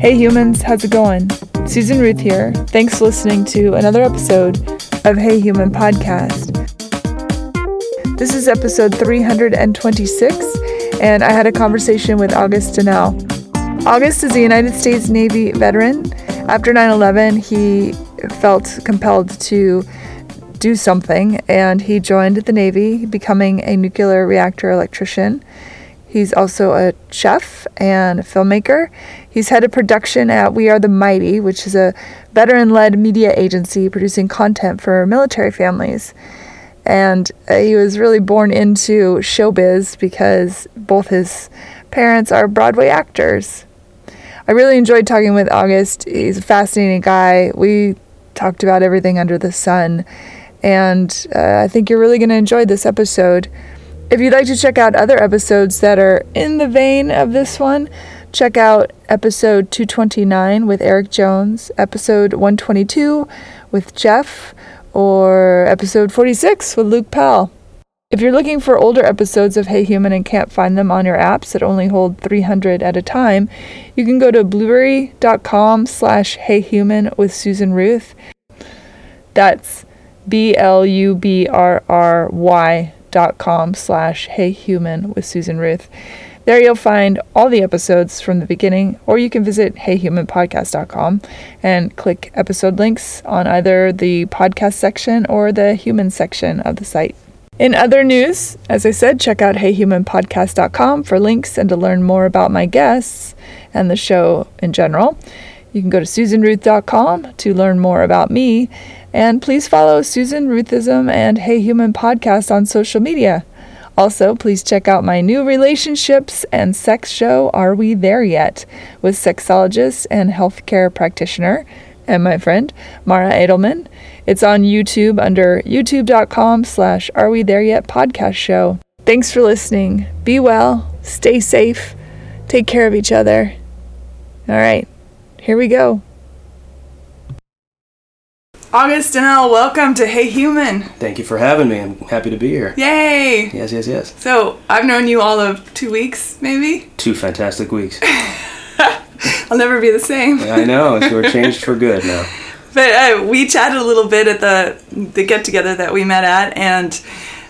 Hey humans, how's it going? Susan Ruth here. Thanks for listening to another episode of Hey Human Podcast. This is episode 326, and I had a conversation with August Donnell. August is a United States Navy veteran. After 9 11, he felt compelled to do something and he joined the Navy, becoming a nuclear reactor electrician. He's also a chef and a filmmaker. He's head of production at We Are the Mighty, which is a veteran led media agency producing content for military families. And he was really born into showbiz because both his parents are Broadway actors. I really enjoyed talking with August. He's a fascinating guy. We talked about everything under the sun. And uh, I think you're really going to enjoy this episode. If you'd like to check out other episodes that are in the vein of this one, check out episode 229 with Eric Jones, episode 122 with Jeff, or episode 46 with Luke Pell. If you're looking for older episodes of Hey Human and can't find them on your apps that only hold 300 at a time, you can go to blubrry.com slash heyhuman with Susan Ruth. That's B-L-U-B-R-R-Y dot com slash heyhuman with Susan Ruth. There you'll find all the episodes from the beginning, or you can visit heyhumanpodcast.com and click episode links on either the podcast section or the human section of the site. In other news, as I said, check out heyhumanpodcast.com for links and to learn more about my guests and the show in general. You can go to susanruth.com to learn more about me, and please follow Susan Ruthism and Hey Human Podcast on social media. Also, please check out my new relationships and sex show, Are We There Yet? with sexologist and healthcare practitioner and my friend Mara Edelman. It's on YouTube under youtube.com slash Are We There Yet podcast show. Thanks for listening. Be well, stay safe, take care of each other. All right, here we go. August Donnell, welcome to Hey Human. Thank you for having me. I'm happy to be here. Yay! Yes, yes, yes. So, I've known you all of two weeks, maybe? Two fantastic weeks. I'll never be the same. I know. So we're changed for good now. But uh, we chatted a little bit at the the get together that we met at, and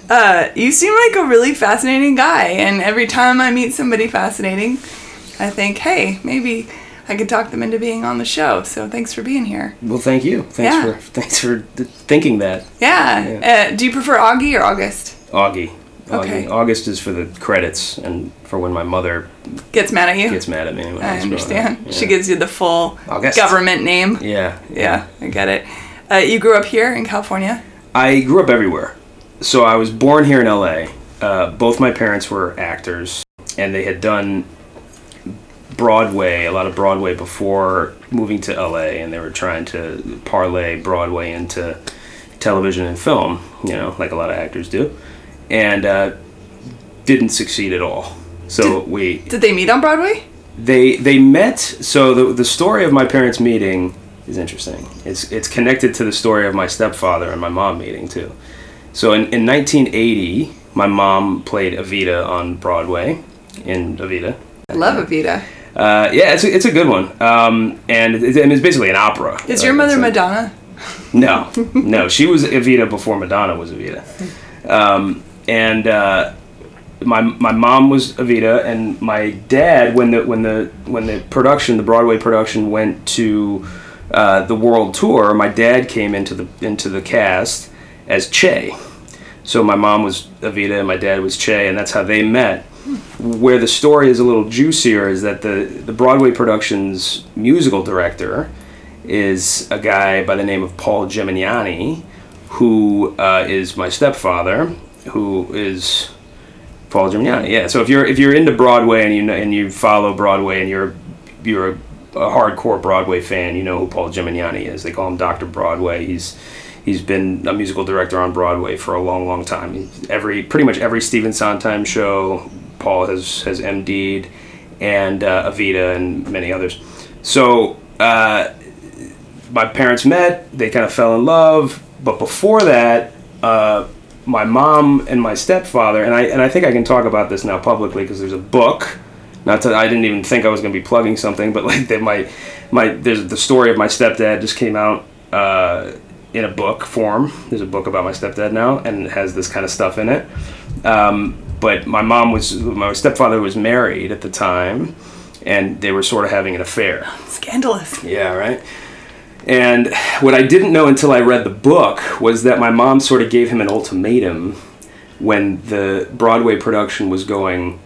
uh, you seem like a really fascinating guy. And every time I meet somebody fascinating, I think, hey, maybe I could talk them into being on the show. So thanks for being here. Well, thank you. Thanks Yeah. for thanks for th- thinking that. Yeah. Uh, do you prefer Augie or August? Augie. Augie. Okay. August is for the credits and for when my mother Gets mad at you? gets mad at me. I understand. up. She gives you the full August. government name. Yeah. Yeah, I get it. Uh, you grew up here in California. I grew up everywhere. So I was born here in LA. Uh, both my parents were actors, and they had done Broadway, a lot of Broadway before moving to LA, and they were trying to parlay Broadway into television and film, you know, like a lot of actors do, and uh, didn't succeed at all. So we Did they meet on Broadway? they they met so the, the story of my parents meeting is interesting it's it's connected to the story of my stepfather and my mom meeting too so in, in 1980 my mom played evita on broadway in evita I love Evita. Uh, yeah it's a, it's a good one um, and it, it- it's basically an opera Is your Uh, mother it's like- Madonna? no, no, she was Evita before Madonna was Evita, um, and uh, my my mom was Evita, and my dad when the when the when the production, the Broadway production, went to uh, the world tour, my dad came into the into the cast as Che. So my mom was Evita and my dad was Che, and that's how they met. Where the story is a little juicier is that the the Broadway production's musical director is a guy by the name of Paul Gemignani, who uh, is my stepfather, who is Paul Gemignani. Yeah. So if you're if you're into Broadway and you and you follow Broadway and you're you're a, a hardcore Broadway fan, you know who Paul Gemignani is. They call him Doctor Broadway. He's he's been a musical director on Broadway for a long, long time. Every pretty much every Stephen Sondheim show, Paul has has MD'd, and uh, Evita and many others. So. Uh, my parents met. They kind of fell in love. But before that, uh, my mom and my stepfather, and I and I think I can talk about this now publicly because there's a book Not that I didn't even think I was going to be plugging something, but like that my my there's the story of my stepdad just came out uh, in a book form. There's a book about my stepdad now, and it has this kind of stuff in it. Um, but my mom was my stepfather was married at the time, and they were sort of having an affair. Scandalous. Yeah, right. And what I didn't know until I read the book was that my mom sort of gave him an ultimatum when the Broadway production was going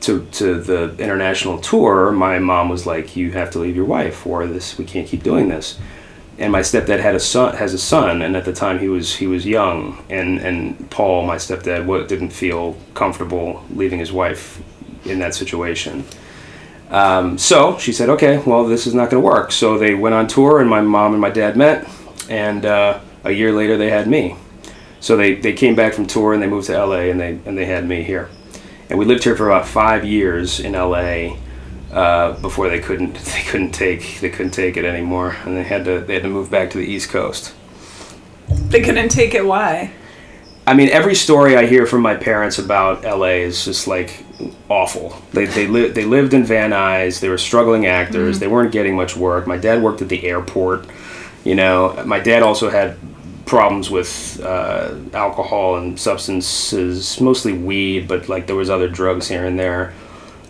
to to the international tour. My mom was like, "You have to leave your wife, or this we can't keep doing this." And my stepdad had a son, has a son, and at the time he was he was young, and and Paul, my stepdad, what didn't feel comfortable leaving his wife in that situation. Um, so she said, okay, well, this is not going to work. So they went on tour, and my mom and my dad met, and uh, a year later they had me. So they, they came back from tour and they moved to LA, and they and they had me here, and we lived here for about five years in LA. Uh, before they couldn't they couldn't take they couldn't take it anymore, and they had to they had to move back to the East Coast. They couldn't take it. Why? I mean, every story I hear from my parents about LA is just like awful. They they, li- they lived in Van Nuys. They were struggling actors. They weren't getting much work. My dad worked at the airport. You know, my dad also had problems with uh, alcohol and substances, mostly weed, but like there was other drugs here and there.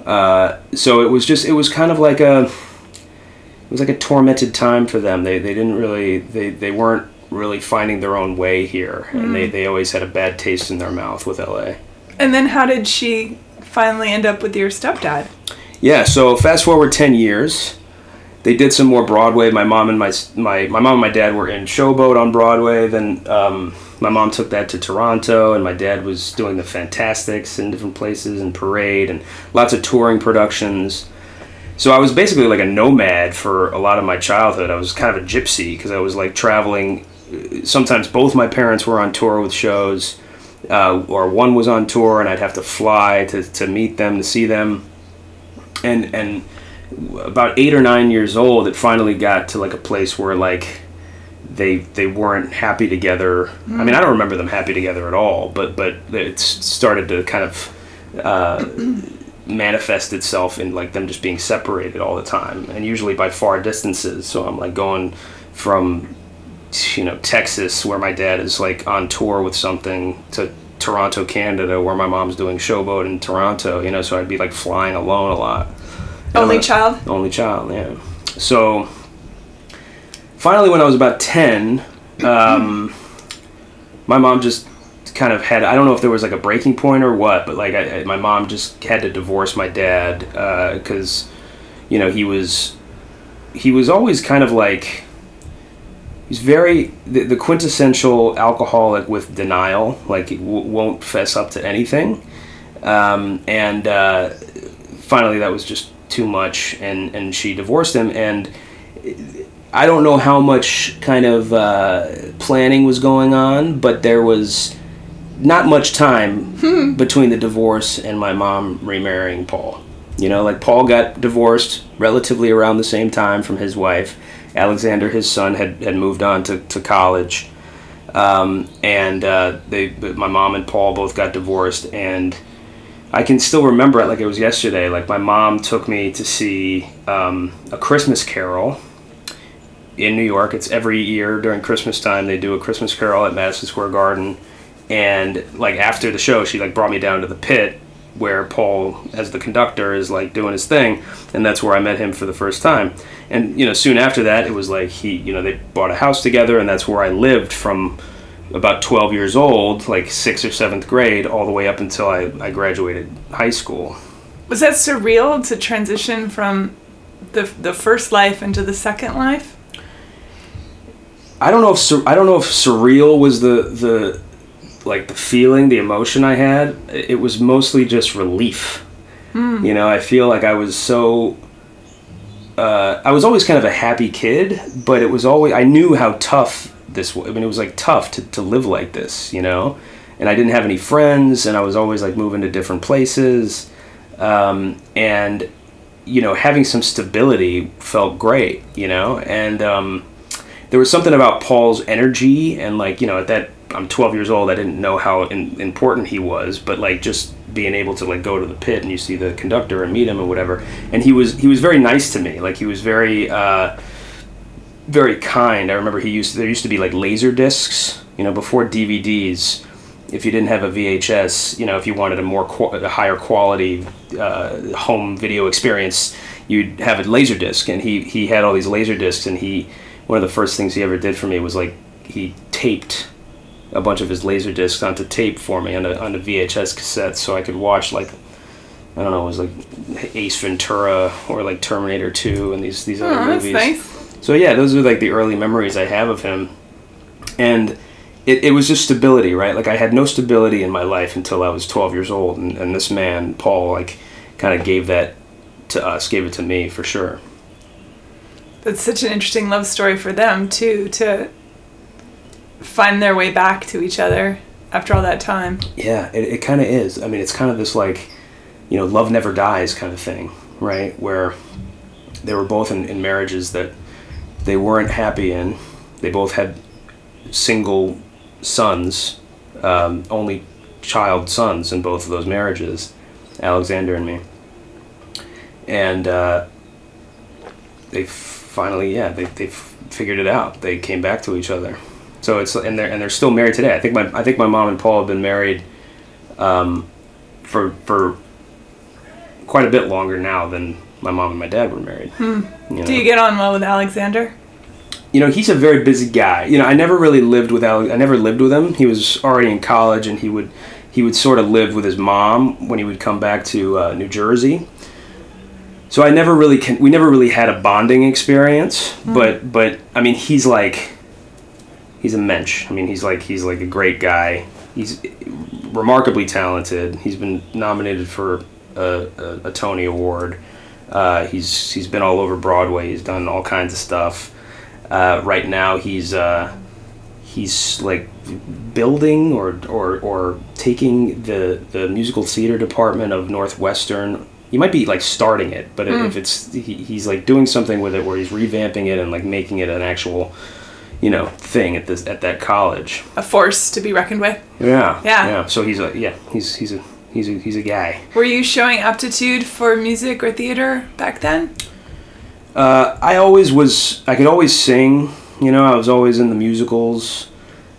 Uh, so it was just it was kind of like a it was like a tormented time for them. They they didn't really they they weren't really finding their own way here, and they they always had a bad taste in their mouth with LA. And then how did she finally end up with your stepdad? Yeah, so fast forward ten years, they did some more Broadway. My mom and my my my mom and my dad were in Showboat on Broadway. Then um, my mom took that to Toronto, and my dad was doing the Fantasticks in different places and Parade and lots of touring productions. So I was basically like a nomad for a lot of my childhood. I was kind of a gypsy because I was like traveling. Sometimes both my parents were on tour with shows, uh, or one was on tour, and I'd have to fly to, to meet them to see them. And and about eight or nine years old, it finally got to like a place where like they they weren't happy together. I mean, I don't remember them happy together at all, but but it started to kind of uh, manifest itself in like them just being separated all the time, and usually by far distances. So I'm like going from you know Texas, where my dad is like on tour with something, to Toronto, Canada, where my mom's doing showboat in Toronto. You know, so I'd be like flying alone a lot. Only child? Only child, yeah. So finally, when I was about ten, um, my mom just kind of had I don't know if there was like a breaking point or what, but like I, I- my mom just had to divorce my dad because you know he was he was always kind of like he's very the, the quintessential alcoholic with denial like he w- won't fess up to anything um, and uh, finally that was just too much and and she divorced him and I don't know how much kind of uh, planning was going on, but there was not much time between the divorce and my mom remarrying Paul. You know, like Paul got divorced relatively around the same time from his wife. Alexander, his son, had, had moved on to, to college. Um, and uh, they, my mom and Paul both got divorced. And I can still remember it like it was yesterday. Like my mom took me to see um, a Christmas Carol in New York. It's every year during Christmas time. They do a Christmas Carol at Madison Square Garden, and like after the show, she like brought me down to the pit where Paul, as the conductor, is like doing his thing, and that's where I met him for the first time. And you know, soon after that, it was like he, you know, they bought a house together, and that's where I lived from about 12 years old, like sixth or seventh grade, all the way up until I, I graduated high school. Was that surreal to transition from the the first life into the second life? I don't know if sur- I don't know if surreal was the the like the feeling, the emotion I had. It was mostly just relief. You know, I feel like I was so. Uh, I was always kind of a happy kid, but it was always I knew how tough this. was. I mean, it was like tough to to live like this, you know. And I didn't have any friends, and I was always like moving to different places, um, and you know, having some stability felt great, you know, and. Um, there was something about Paul's energy and like you know at that I'm 12 years old I didn't know how in, important he was but like just being able to like go to the pit and you see the conductor and meet him and whatever. And he was he was very nice to me. Like he was very uh, very kind. I remember he used there used to be like laser discs, you know, before DVDs. If you didn't have a VHS, you know, if you wanted a more a higher quality uh, home video experience, you'd have a laser disc. And he he had all these laser discs, and he one of the first things he ever did for me was like he taped a bunch of his laser discs onto tape for me on a on a VHS cassette, so I could watch like I don't know, it was like Ace Ventura or like Terminator Two and these these other Oh, that's movies. nice. So yeah, those are like the early memories I have of him, and it, it was just stability, right? Like I had no stability in my life until I was 12 years old, and, and this man Paul like kind of gave that to us, gave it to me for sure. That's such an interesting love story for them too to find their way back to each other after all that time. Yeah, it, it kind of is. I mean, it's kind of this like, you know, love never dies kind of thing, right? Where they were both in, in marriages that they weren't happy in. They both had single sons, um, only child sons in both of those marriages, Alexander and me. And uh, they finally, yeah, they they figured it out. They came back to each other. So it's and they're and they're still married today. I think my I think my mom and Paul have been married um, for for quite a bit longer now than my mom and my dad were married. You know? Do you get on well with Alexander? you know he's a very busy guy. You know i never really lived with Alex, i never lived with him. He was already in college and he would he would sort of live with his mom when he would come back to uh, new jersey. So i never really can we never really had a bonding experience but but i mean he's like he's a mensch. I mean he's like he's like a great guy. He's remarkably talented. He's been nominated for a, a, a tony award uh, he's he's been all over broadway he's done all kinds of stuff uh, right now he's uh, he's like building or, or or taking the the musical theater department of Northwestern. He might be like starting it, but if it's he, he's like doing something with it where he's revamping it and like making it an actual you know thing at this at that college. A force to be reckoned with. Yeah, Yeah. yeah. So he's a yeah he's he's a he's a he's a guy. Were you showing aptitude for music or theater back then? Uh, I always was. I could always sing. You know, I was always in the musicals,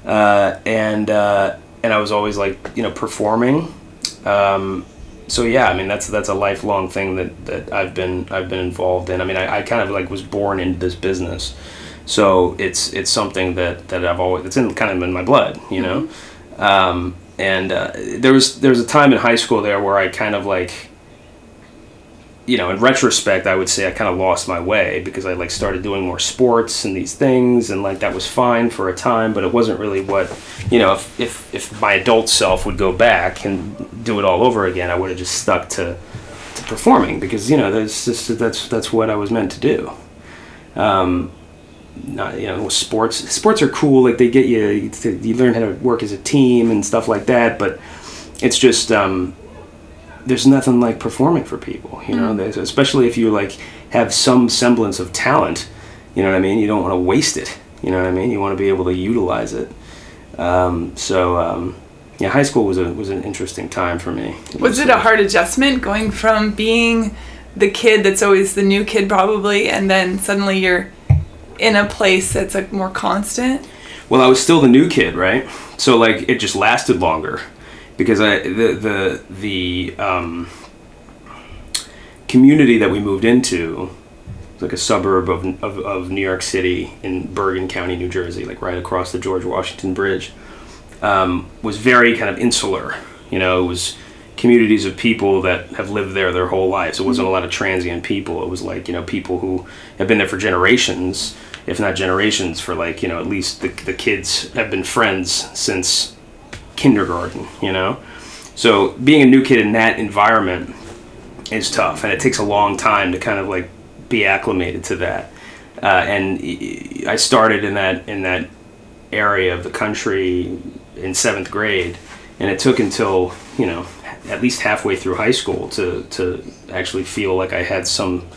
uh, and uh, and I was always like you know performing. Um, so yeah, I mean that's that's a lifelong thing that, that I've been I've been involved in. I mean I, I kind of like was born into this business, so it's it's something that, that I've always it's in kind of in my blood, you know. Um, and uh, there was there was a time in high school there where I kind of like you know, in retrospect, I would say I kind of lost my way because I like started doing more sports and these things, and like that was fine for a time, but it wasn't really what, you know, if if, if my adult self would go back and do it all over again, I would have just stuck to, to performing because you know that's just that's that's what I was meant to do. Um, not you know sports sports are cool like they get you to, you learn how to work as a team and stuff like that but it's just um, there's nothing like performing for people you know? There's, especially if you like have some semblance of talent you know what i mean? You don't want to waste it you know what i mean? You want to be able to utilize it. Um, so um, yeah high school was a was an interesting time for me. Was it a hard adjustment going from being the kid that's always the new kid probably and then suddenly you're in a place that's like more constant? Well, I was still the new kid, right? So like it just lasted longer because I the the the um, community that we moved into was like a suburb of, of of New York City in Bergen County, New Jersey, like right across the George Washington Bridge. Um, was very kind of insular. You know, it was communities of people that have lived there their whole lives. It wasn't a lot of transient people. It was like you know people who have been there for generations, if not generations, for like you know at least the the kids have been friends since kindergarten. You know, so being a new kid in that environment is tough, and it takes a long time to kind of like be acclimated to that. Uh, and I started in that in that area of the country in seventh grade, and it took until you know at least halfway through high school to to actually feel like I had some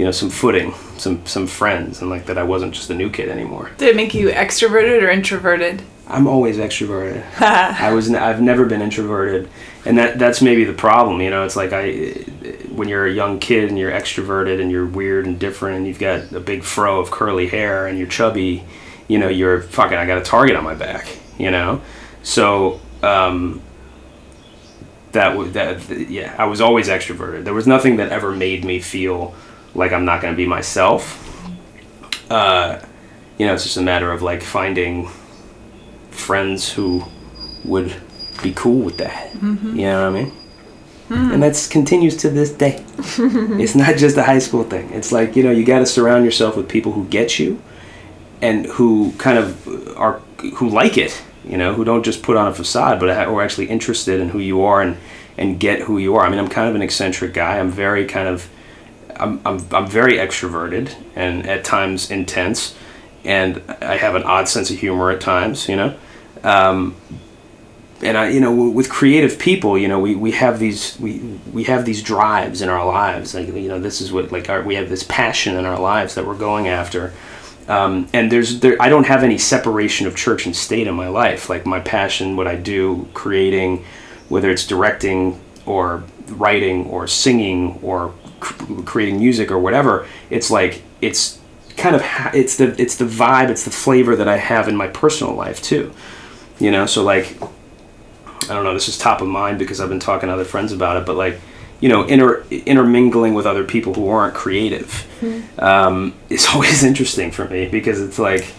you know some footing, some some friends, and like that I wasn't just a new kid anymore. Did it make you extroverted or introverted? I'm always extroverted. I was. n- I've never been introverted, and that that's maybe the problem. You know, it's like I, when you're a young kid and you're extroverted and you're weird and different and you've got a big fro of curly hair and you're chubby, you know, you're fucking. I got a target on my back. You know, so. Um, that was that yeah i was always extroverted there was nothing that ever made me feel like i'm not going to be myself. Uh, you know it's just a matter of like finding friends who would be cool with that. You know what i mean? And that's continues to this day. It's not just a high school thing. It's like you know you got to surround yourself with people who get you and who kind of are who like it you know who don't just put on a facade but are actually interested in who you are and and get who you are. I mean i'm kind of an eccentric guy. I'm very kind of i'm i'm, I'm very extroverted and at times intense and i have an odd sense of humor at times you know um, and I, you know, with creative people, you know, we, we have these we, we have these drives in our lives. Like you know, this is what like our, we have this passion in our lives that we're going after. Um, and there's there I don't have any separation of church and state in my life. Like my passion, what I do, creating, whether it's directing or writing or singing or cr- creating music or whatever, it's like it's kind of ha- it's the it's the vibe, it's the flavor that I have in my personal life too. You know, so like I don't know, this is top of mind because I've been talking to other friends about it, but like, you know, inter, intermingling with other people who aren't creative um, is always interesting for me because it's like,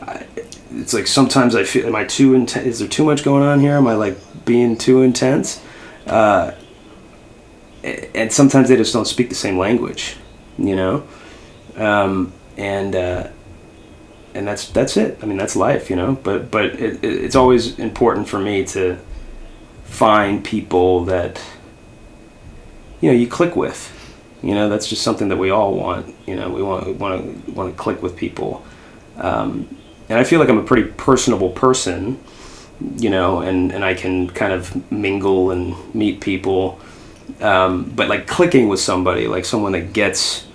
I- it's like sometimes I feel, am I too intense? Is there too much going on here? Am I like being too intense? Uh, and sometimes they just don't speak the same language, you know? Um, and, uh, and that's that's it. I mean, that's life, you know. But but it, it, it's always important for me to find people that you know you click with. You know, that's just something that we all want. You know, we want want to want to click with people. Um, and I feel like I'm a pretty personable person. You know, and and I can kind of mingle and meet people. Um, but like clicking with somebody, like someone that gets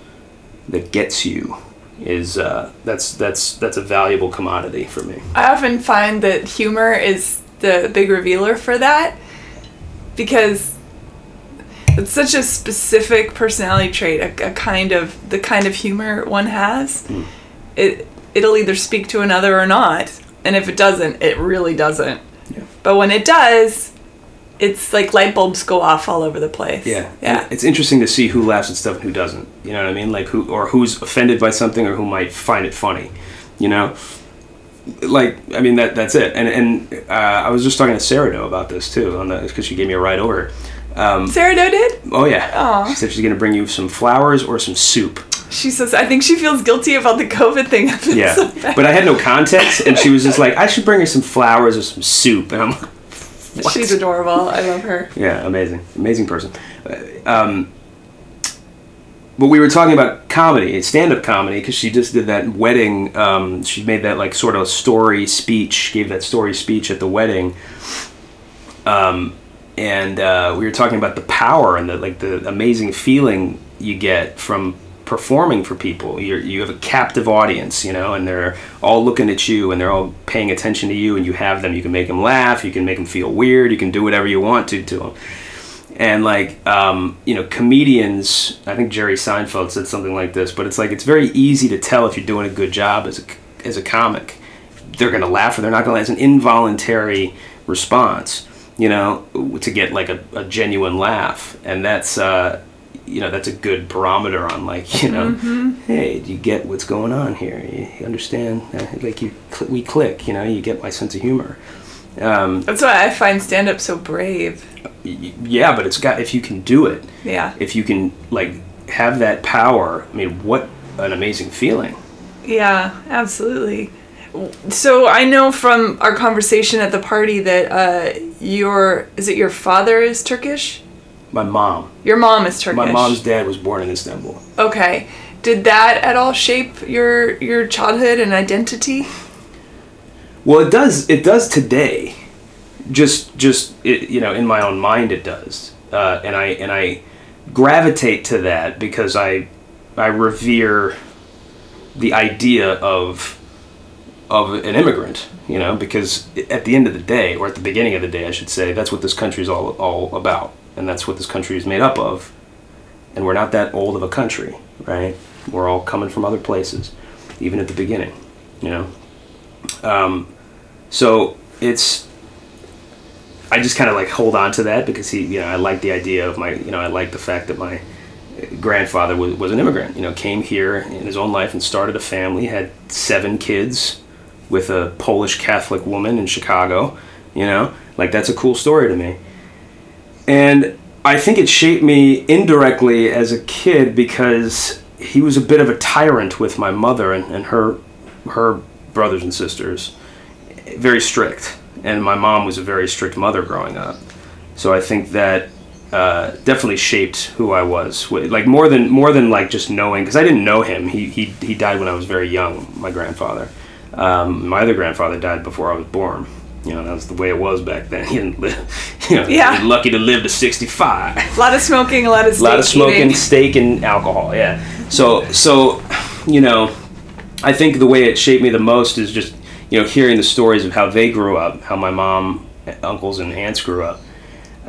that gets you is uh, that's that's that's a valuable commodity for me. I often find that humor is the big revealer for that because it's such a specific personality trait, a, a kind of the kind of humor one has. Hmm. It it'll either speak to another or not, and if it doesn't, it really doesn't. Yeah. But when it does, it's like light bulbs go off all over the place. Yeah, yeah. It's interesting to see who laughs at stuff and who doesn't. You know what I mean? Like who or who's offended by something or who might find it funny. You know, like I mean that that's it. And and uh, I was just talking to Sarah though about this too on the because she gave me a ride over. Um, Sarah Doe did. oh yeah, Aw. she said she's gonna bring you some flowers or some soup. She says, I think she feels guilty about the COVID thing. Yeah, So but I had no context, and she was just like, I should bring her some flowers or some soup, and I'm like. What? She's adorable. I love her. Yeah, amazing, amazing person. Uh, Um, but we were talking about comedy, stand-up comedy, because she just did that wedding. Um, she made that like sort of story speech, gave that story speech at the wedding. Um, and uh, we were talking about the power and the like the amazing feeling you get from performing for people. You're, you have a captive audience, you know, and they're all looking at you and they're all paying attention to you, and you have them. You can make them laugh, you can make them feel weird, you can do whatever you want to to them. And like, um, you know, comedians. I think Jerry Seinfeld said something like this, but it's like it's very easy to tell if you're doing a good job as a as a comic. They're gonna laugh or they're not gonna. Laugh. It's an involuntary response, you know, to get like a, a genuine laugh, and that's. Uh, you know that's a good barometer on like you know hey do you get what's going on here you understand Uh, like you we click you know you get my sense of humor um, That's why I find stand up so brave. yeah but it's got if you can do it Yeah. if you can like have that power i mean what an amazing feeling Yeah, absolutely. So I know from our conversation at the party that uh, your is it your father is Turkish? My mom Your mom is Turkish. my mom's dad was born in istanbul Okay. Did that at all shape your your childhood and identity? well it does it does today just just it, you know in my own mind it does uh, and i and i gravitate to that because i i revere the idea of of an immigrant, you know, because at the end of the day, or at the beginning of the day, I should say, that's what this country is all, all about. And that's what this country is made up of. And we're not that old of a country, right? We're all coming from other places, even at the beginning, you know. Um, so it's, I just kind of like hold on to that because he, you know, I like the idea of my, you know, I like the fact that my grandfather was, was an immigrant, you know, came here in his own life and started a family, had seven kids with a Polish Catholic woman in Chicago, you know, like that's a cool story to me. And I think it shaped me indirectly as a kid because he was a bit of a tyrant with my mother and, and her her brothers and sisters. Very strict. And my mom was a very strict mother growing up. So I think that uh, definitely shaped who I was. Like more than more than like just knowing, because I didn't know him. He, he he died when I was very young. My grandfather. Um, my other grandfather died before I was born. You know, that's the way it was back then. He didn't live. You know, Yeah. lucky to live to sixty-five. A lot of smoking, a lot of A lot of smoking, eating. steak, and alcohol. Yeah. So so, you know, I think the way it shaped me the most is just you know hearing the stories of how they grew up, how my mom, uncles, and aunts grew up.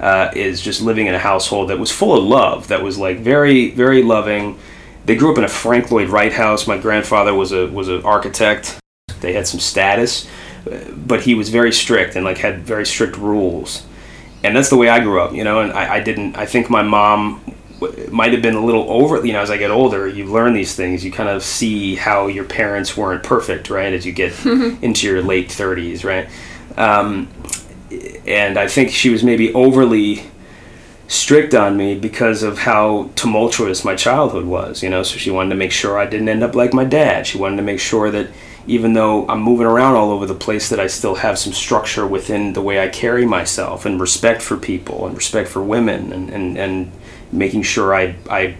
Uh, is just living in a household that was full of love, that was like very very loving. They grew up in a Frank Lloyd Wright house. My grandfather was a was an architect. They had some status, but he was very strict and like had very strict rules. And that's the way I grew up, you know. And I, I didn't. I think my mom w- might have been a little over. You know, as I get older, you learn these things. You kind of see how your parents weren't perfect, right? As you get into your late thirties, right? Um, and I think she was maybe overly strict on me because of how tumultuous my childhood was, you know. So she wanted to make sure I didn't end up like my dad. She wanted to make sure that even though I'm moving around all over the place, that I still have some structure within the way I carry myself and respect for people and respect for women and, and, and making sure I, I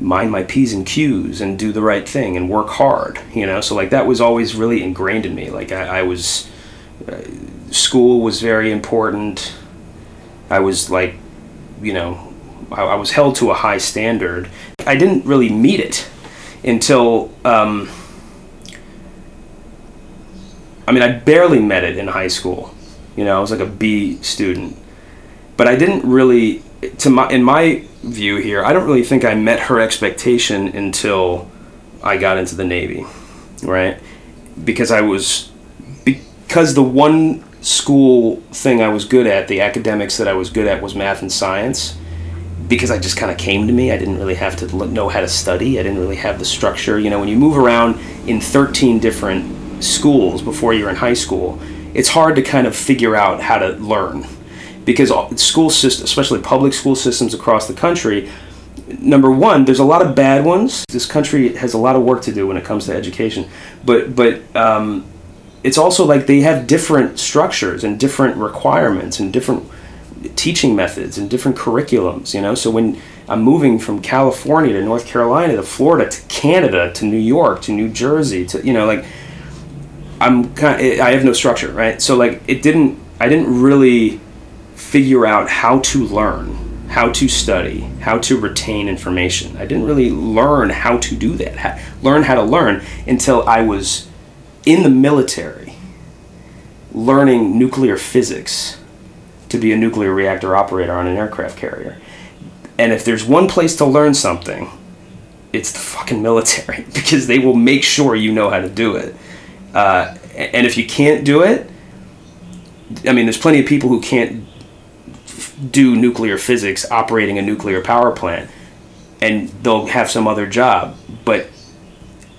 mind my P's and Q's and do the right thing and work hard, you know. So like that was always really ingrained in me. Like I, I was, uh, school was very important. I was like, you know, I, I was held to a high standard. I didn't really meet it until, um, I mean, I barely met it in high school. You know, I was like a B student, but I didn't really, to my in my view here, I don't really think I met her expectation until I got into the Navy, right? Because I was because the one school thing I was good at, the academics that I was good at was math and science. Because I just kind of came to me, I didn't really have to know how to study. I didn't really have the structure. You know, when you move around in 13 different schools before you're in high school, it's hard to kind of figure out how to learn. Because school systems, especially public school systems across the country, number one, there's a lot of bad ones. This country has a lot of work to do when it comes to education. But but um, it's also like they have different structures and different requirements and different teaching methods and different curriculums you know so when i'm moving from california to north carolina to florida to canada to new york to new jersey to you know like i'm kind i have no structure right so like it didn't i didn't really figure out how to learn how to study how to retain information i didn't really learn how to do that ha- learn how to learn until i was in the military learning nuclear physics to be a nuclear reactor operator on an aircraft carrier. And if there's one place to learn something, it's the fucking military because they will make sure you know how to do it. Uh, and if you can't do it, I mean, there's plenty of people who can't f- do nuclear physics operating a nuclear power plant and they'll have some other job. But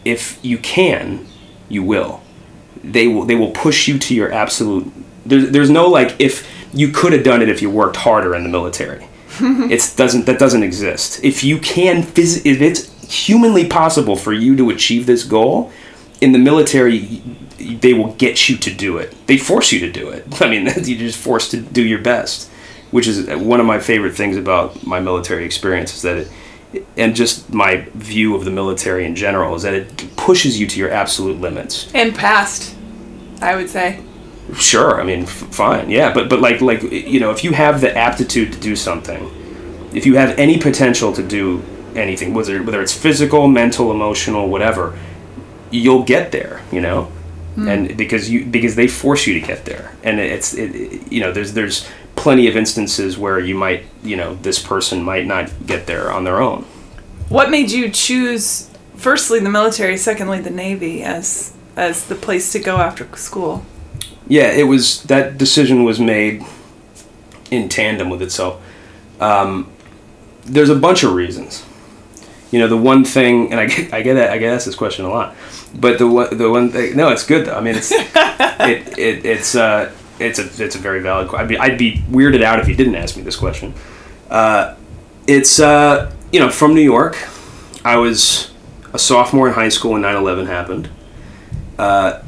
if you can, you will. They will they will push you to your absolute there's there's no like if you could have done it if you worked harder in the military. it doesn't that doesn't exist. If you can phys- if it's humanly possible for you to achieve this goal in the military they will get you to do it. They force you to do it. I mean, you're just forced to do your best, which is uh, one of my favorite things about my military experience is that it and just my view of the military in general is that it pushes you to your absolute limits. And past, I would say. Sure, I mean, f- fine, yeah, but but like like you know, if you have the aptitude to do something, if you have any potential to do anything, whether whether it's physical, mental, emotional, whatever, you'll get there. You know, and because you because they force you to get there, and it's it, it- you know there's there's plenty of instances where you might you know this person might not get there on their own. What made you choose, firstly, the military, secondly, the Navy as as the place to go after school? Yeah, it was that decision was made in tandem with itself. Um, there's a bunch of reasons. You know, the one thing, and I get, I get, I get asked this question a lot, but the one, the one thing, no, it's good though. I mean, it's, it, it, it's, uh, it's a, it's a very valid. que- I'd be, I'd be weirded out if you didn't ask me this question. Uh, it's, uh, you know, from New York. I was a sophomore in high school when 9/11 happened. Uh,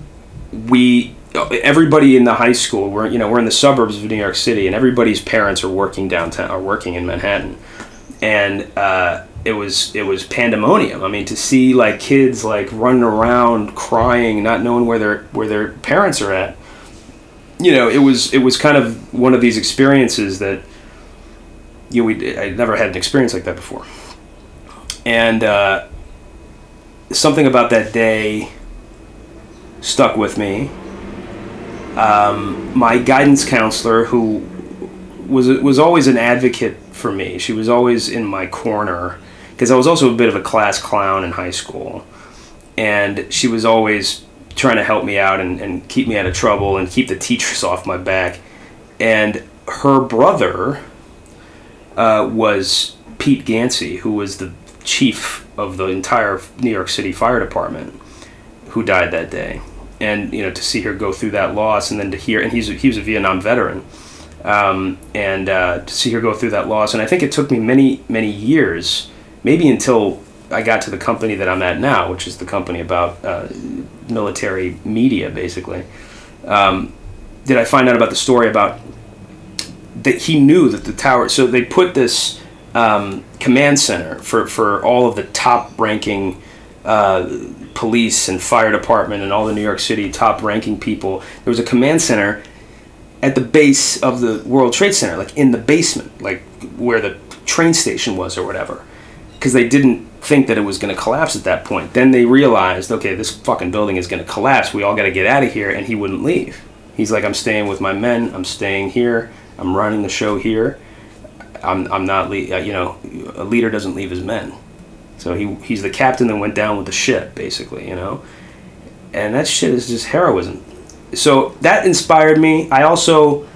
we everybody in the high school we're you know we're in the suburbs of New York City and everybody's parents are working downtown are working in Manhattan and uh, it was it was pandemonium. I mean to see like kids like running around crying not knowing where their where their parents are at you know it was it was kind of one of these experiences that you know, we I never had an experience like that before. And uh, something about that day stuck with me. Um, my guidance counselor, who was was always an advocate for me, she was always in my corner because I was also a bit of a class clown in high school, and she was always trying to help me out and, and keep me out of trouble and keep the teachers off my back. And her brother uh, was Pete Ganci, who was the chief of the entire New York City Fire Department, who died that day. And you know to see her go through that loss and then to hear and he's a, he was a Vietnam veteran um, and uh, to see her go through that loss. And I think it took me many many years maybe until I got to the company that I'm at now which is the company about uh, military media basically um, did I find out about the story about that he knew that the tower so they put this um, command center for, for all of the top ranking uh, police and fire department and all the New York City top ranking people. There was a command center at the base of the World Trade Center, like in the basement, like where the train station was or whatever. Because they didn't think that it was going to collapse at that point. Then they realized, okay, this fucking building is going to collapse. We all got to get out of here. And he wouldn't leave. He's like, I'm staying with my men. I'm staying here. I'm running the show here. I'm, I'm not, le- uh, you know, a leader doesn't leave his men. So he he's the captain that went down with the ship, basically, you know. And that shit is just heroism. So that inspired me. I also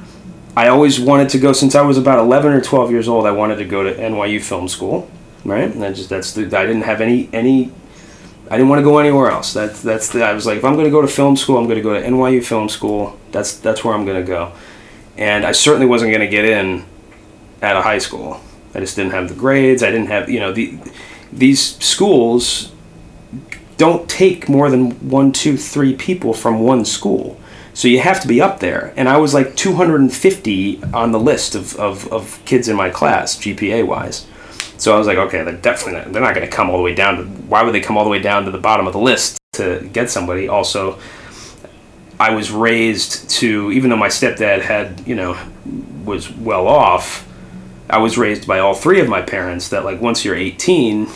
I always wanted to go since I was about 11 or 12 years old. I wanted to go to NYU Film School, right? And that just that's the I didn't have any any I didn't want to go anywhere else. That's that's the, I was like if I'm going to go to film school, I'm going to go to NYU Film School. That's that's where I'm going to go. And I certainly wasn't going to get in at a high school. I just didn't have the grades. I didn't have, you know, the these schools don't take more than one, two, three people from one school. So you have to be up there. And I was like 250 on the list of, of, of kids in my class, GPA wise. So I was like, okay, they're definitely not, they're not going to come all the way down to, why would they come all the way down to the bottom of the list to get somebody? Also, I was raised to, even though my stepdad had, you know, was well off, I was raised by all three of my parents that like once you're 18,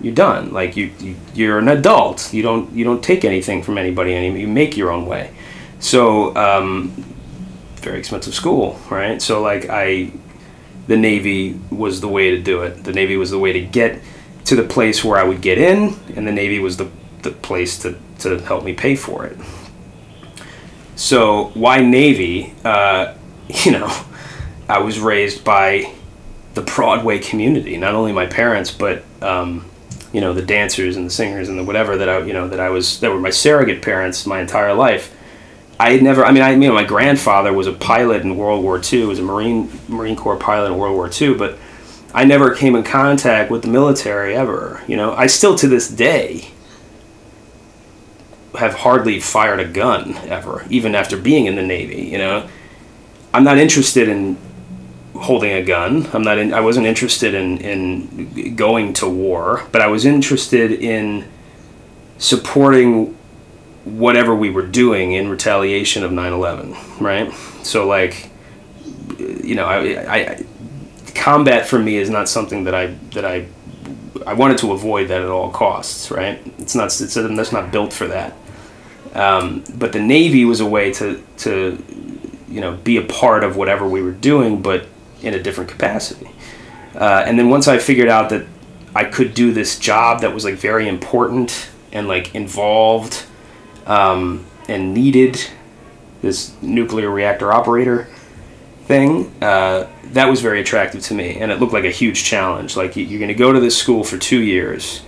you're done. Like you, you you're an adult. You don't you don't take anything from anybody anymore. You make your own way. So um, very expensive school, right? So like I, the Navy was the way to do it. The Navy was the way to get to the place where I would get in, and the Navy was the the place to to help me pay for it. So why Navy? Uh, you know. I was raised by the Broadway community, not only my parents, but um, you know the dancers and the singers and the whatever that I you know that I was that were my surrogate parents my entire life. I had never. I mean, I you know my grandfather was a pilot in World War II. Was a Marine Marine Corps pilot in World War II, but I never came in contact with the military ever. You know, I still to this day have hardly fired a gun ever, even after being in the Navy. You know, I'm not interested in holding a gun. I'm not. In, I wasn't interested in in going to war, but I was interested in supporting whatever we were doing in retaliation of 9/11. Right. So like, you know, I, I combat for me is not something that I that I I wanted to avoid that at all costs. Right. It's not. It's that's not built for that. Um, but the Navy was a way to to you know be a part of whatever we were doing, but in a different capacity. Uh, and then once I figured out that I could do this job that was like very important and like involved um, and needed this nuclear reactor operator thing, uh, that was very attractive to me, and it looked like a huge challenge. Like you're going to go to this school for two years.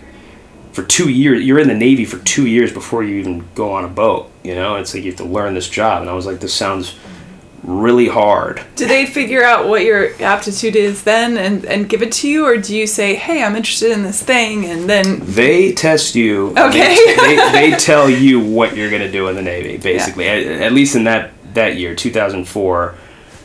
For two years, you're in the Navy for two years before you even go on a boat. You know, it's like you have to learn this job, and I was like, this sounds really hard. Do they figure out what your aptitude is then and, and give it to you, or do you say, "Hey, I'm interested in this thing," and then They test you. Okay. They, they, they tell you what you're going to do in the Navy, basically. At, at least in that, that year, 2004,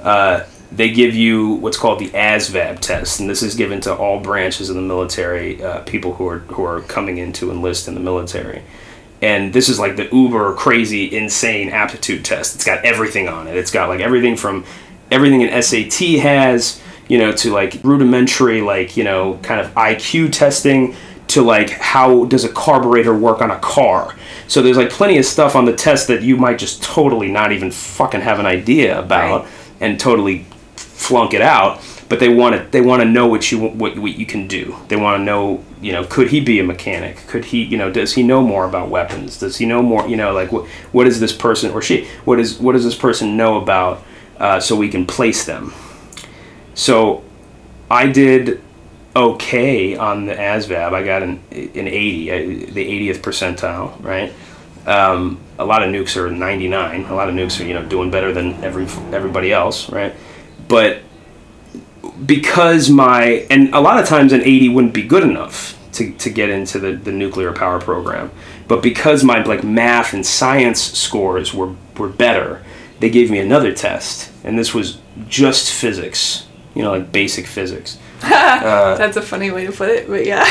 uh, they give you what's called the ASVAB test, and this is given to all branches of the military, uh, people who are who are coming in to enlist in the military. And this is like the uber crazy, insane aptitude test. It's got everything on it. It's got like everything from everything an SAT has, you know, to like rudimentary, like you know, kind of IQ testing to like how does a carburetor work on a car. So there's like plenty of stuff on the test that you might just totally not even fucking have an idea about Right. and totally flunk it out. But they want to they want to know what you what, what you can do. They want to know you know could he be a mechanic? Could he you know does he know more about weapons? Does he know more you know like what what does this person or she what is what does this person know about uh, so we can place them. So I did okay on the ASVAB. I got an an 80, uh, the 80th percentile, right? Um, a lot of nukes are 99. A lot of nukes are you know doing better than every everybody else, right? But because my and a lot of times an 80 wouldn't be good enough to, to get into the, the nuclear power program. But because my like math and science scores were, were better they gave me another test and this was just physics you know like basic physics. Uh, That's a funny way to put it, but yeah.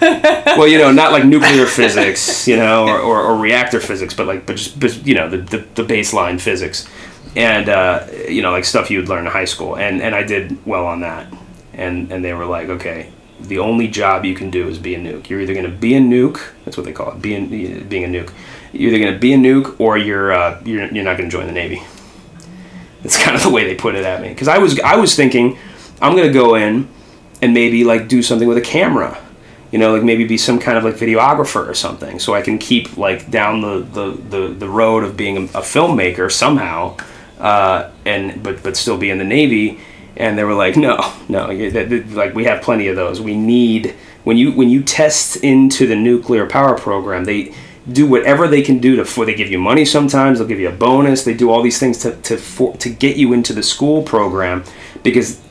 well you know not like nuclear physics you know or, or, or reactor physics but like but just but, you know the, the, the baseline physics and uh, you know like stuff you would learn in high school. And and i did well on that. And and they were like okay the only job you can do is be a nuke. You're either going to be a nuke that's what they call it being being a nuke. You're either going to be a nuke or you're uh, you're, you're not going to join the navy. That's kind of the way they put it at me. Because i was i was thinking i'm going to go in and maybe like do something with a camera. You know like maybe be some kind of like videographer or something so i can keep like down the the, the, the road of being a, a filmmaker somehow uh, and but but still be in the navy. And they were like no no like we have plenty of those. We need when you when you test into the nuclear power program they do whatever they can do to for they give you money sometimes they'll give you a bonus they do all these things to to for, to get you into the school program. Because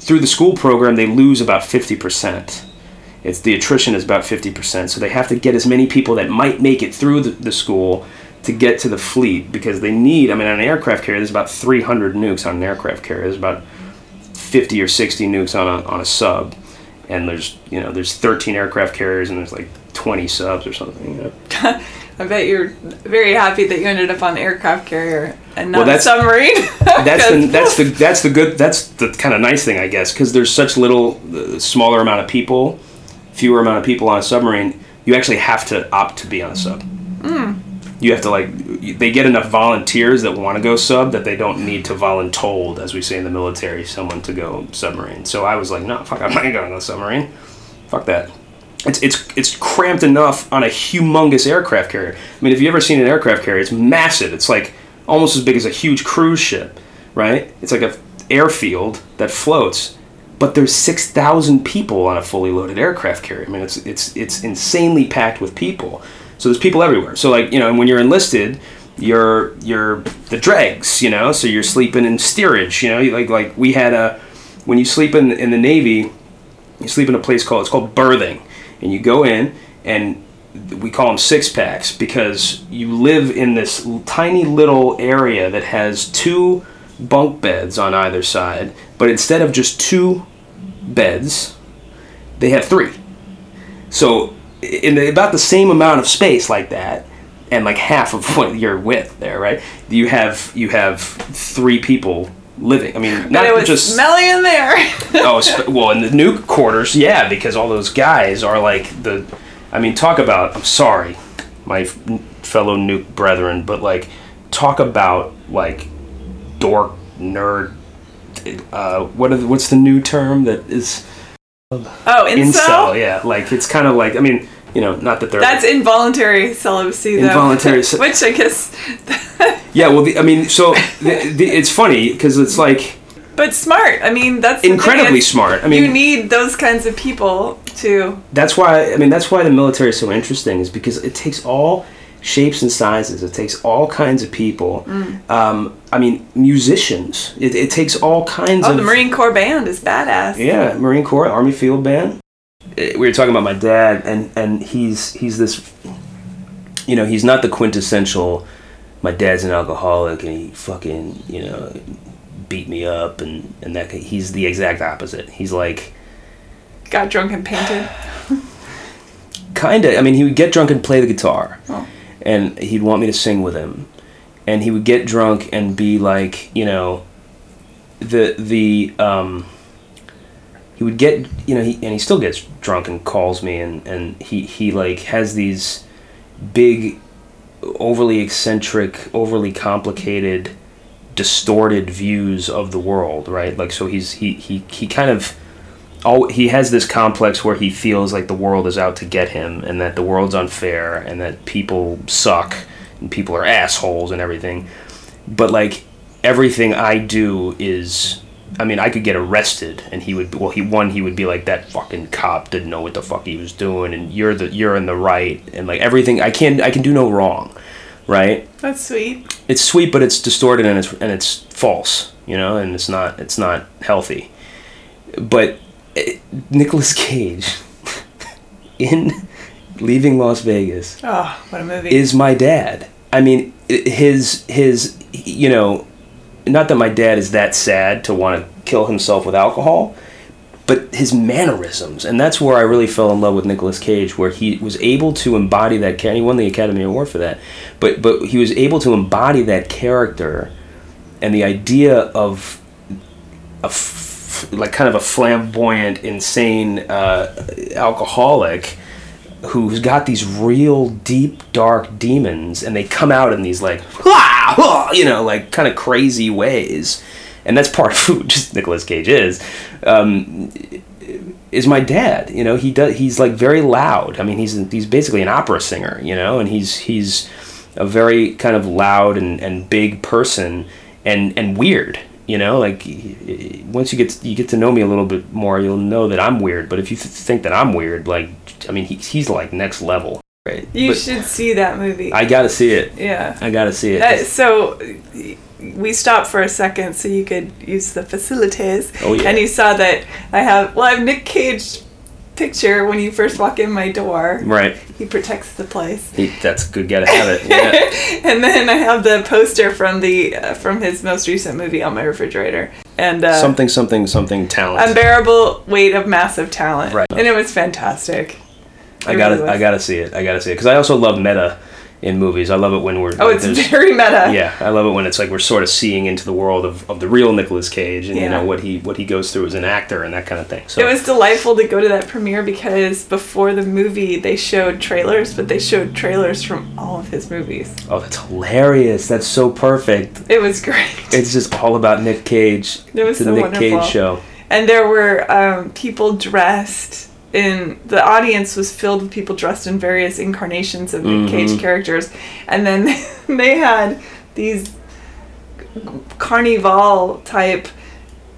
through the school program they lose about 50% it's the attrition is about 50% so they have to get as many people that might make it through the, the school to get to the fleet because they need i mean on an aircraft carrier there's about 300 nukes on an aircraft carrier there's about 50 or 60 nukes on a, on a sub and there's you know there's 13 aircraft carriers and there's like 20 subs or something you know? I bet you're very happy that you ended up on an aircraft carrier and not Well, a that's- submarine. that's the that's the that's the good that's the kind of nice thing I guess because there's such little uh, smaller amount of people, fewer amount of people on a submarine. You actually have to opt to be on a sub. You have to like they get enough volunteers that want to go sub that they don't need to voluntold, as we say in the military, someone to go submarine. So I was like, no, fuck, I'm not going to go submarine. Fuck that. It's, it's, it's cramped enough on a humongous aircraft carrier. I mean, if you've ever seen an aircraft carrier, it's massive. It's like almost as big as a huge cruise ship, right? It's like a airfield that floats. But there's 6,000 people on a fully loaded aircraft carrier. I mean, it's, it's, it's insanely packed with people. So there's people everywhere. So like, you know, when you're enlisted, you're you're the dregs, you know, so you're sleeping in steerage, you know, like like we had a when you sleep in in the Navy, you sleep in a place called it's called berthing, and you go in and we call them six packs because you live in this tiny little area that has two bunk beds on either side, but instead of just two beds, they have three. So in the, about the same amount of space like that, and like half of what your width there, right? You have you have three people living. I mean, but not was just smelly in there. oh well in the nuke quarters, yeah, because all those guys are like the. I mean, talk about. I'm sorry, my fellow nuke brethren, but like talk about like dork nerd. Uh, what the, what's the new term that is Oh, incel. incel? Yeah, like it's kind of like I mean, you know, not that they're That's involuntary celibacy, though. Involuntary ce- Which I guess, yeah. Well, the, I mean, so the, the, it's funny because it's like but smart. I mean, that's incredibly smart. I mean, you need those kinds of people to. that's why I mean that's why the military is so interesting is because it takes all shapes and sizes. It takes all kinds of people. Mm. Um, I mean, musicians. It, it takes all kinds Oh, of Oh, the Marine Corps band is badass. Yeah, Marine Corps, Army Field Band. Eh, We were talking about my dad, and and he's he's this. You know, he's not the quintessential. My dad's an alcoholic, and he fucking you know beat me up, and and that he's the exact opposite. He's like Got drunk and painted. kind of. I mean, he would get drunk and play the guitar, Oh. And he'd want me to sing with him, and he would get drunk and be like, you know, the the um. He would get, you know, he and he still gets drunk and calls me, and and he he like has these big, overly eccentric, overly complicated, distorted views of the world, right? Like so he's he he he kind of all he has this complex where he feels like the world is out to get him and that the world's unfair and that people suck and people are assholes and everything. But like everything i do is i mean i could get arrested and he would well he one he would be like that fucking cop didn't know what the fuck he was doing and you're the you're in the right and like everything i can i can do no wrong right? That's sweet. it's sweet but it's distorted and it's and it's false you know and it's not it's not healthy. But Nicolas Cage in leaving Las Vegas Oh, what a movie. is my dad I mean his his you know not that my dad is that sad to want to kill himself with alcohol but his mannerisms and that's where I really fell in love with Nicolas Cage where he was able to embody that character he won the Academy Award for that but but he was able to embody that character and the idea of a like kind of a flamboyant insane uh, alcoholic who's got these real deep dark demons and they come out in these like "Ah, ah," you know like kind of crazy ways. And that's part of who just Nicolas Cage is. Um, is my dad you know? He does he's like very loud. I mean he's he's basically an opera singer you know? And he's he's a very kind of loud and, and big person and and weird you know like y- y- once you get you get to know me a little bit more you'll know that I'm weird but if you think that I'm weird like I mean he, he's like next level right you But should see that movie. I gotta see it yeah. I gotta see it Uh, so we stopped for a second so you could use the facilities. Oh, yeah. And you saw that I have well I have Nick Cage picture when you first walk in my door. right He protects the place. he, that's good gotta have it yeah and then I have the poster from the uh, from his most recent movie on my refrigerator. And uh, something something something talent unbearable weight of massive talent. Right. And it was fantastic. I gotta really was. I gotta see it I gotta see it because I also love meta in movies I love it when we're Oh, like, it's very meta. yeah I love it when it's like we're sort of seeing into the world of, of the real Nicolas Cage and you know what he what he goes through as an actor and that kind of thing so It was delightful to go to that premiere because before the movie they showed trailers, but they showed trailers from all of his movies. oh that's hilarious that's so perfect It was great. it's just all about Nick Cage It was the so Nick wonderful. Cage show and there were um, people dressed in the audience was filled with people dressed in various incarnations of Nick Mhm. Cage characters, and then they had these carnival type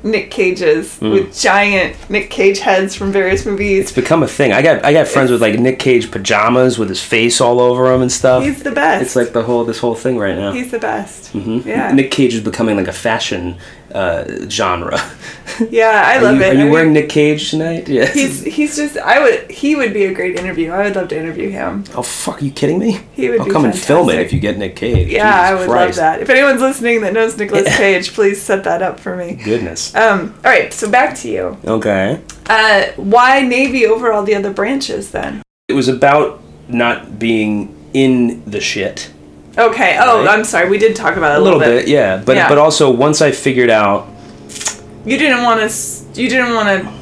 Nick Cages Mm. with giant Nick Cage heads from various movies. it's become a thing I got I got friends with like Nick Cage pajamas with his face all over them and stuff He's the best. it's like the whole this whole thing right now he's the best. Mhm. Yeah. Nick Cage is becoming like a fashion uh, genre. Yeah, I Are love you, it. are I you mean, wearing Nick Cage tonight? Yeah. He's he's just I would he would be a great interview. I would love to interview him. oh fuck! Are you kidding me? He would I'll come and film it if you get Nick Cage. Yeah, Jesus I would Christ. love that. If anyone's listening that knows Nicolas Cage, please set that up for me. Goodness. Um, all right, so back to you. Okay. Uh, why Navy over all the other branches then? It was about not being in the shit. Okay. Oh, Right. I'm sorry. We did talk about it A little bit, yeah. But Yeah. but also once I figured out You didn't want to. You didn't want to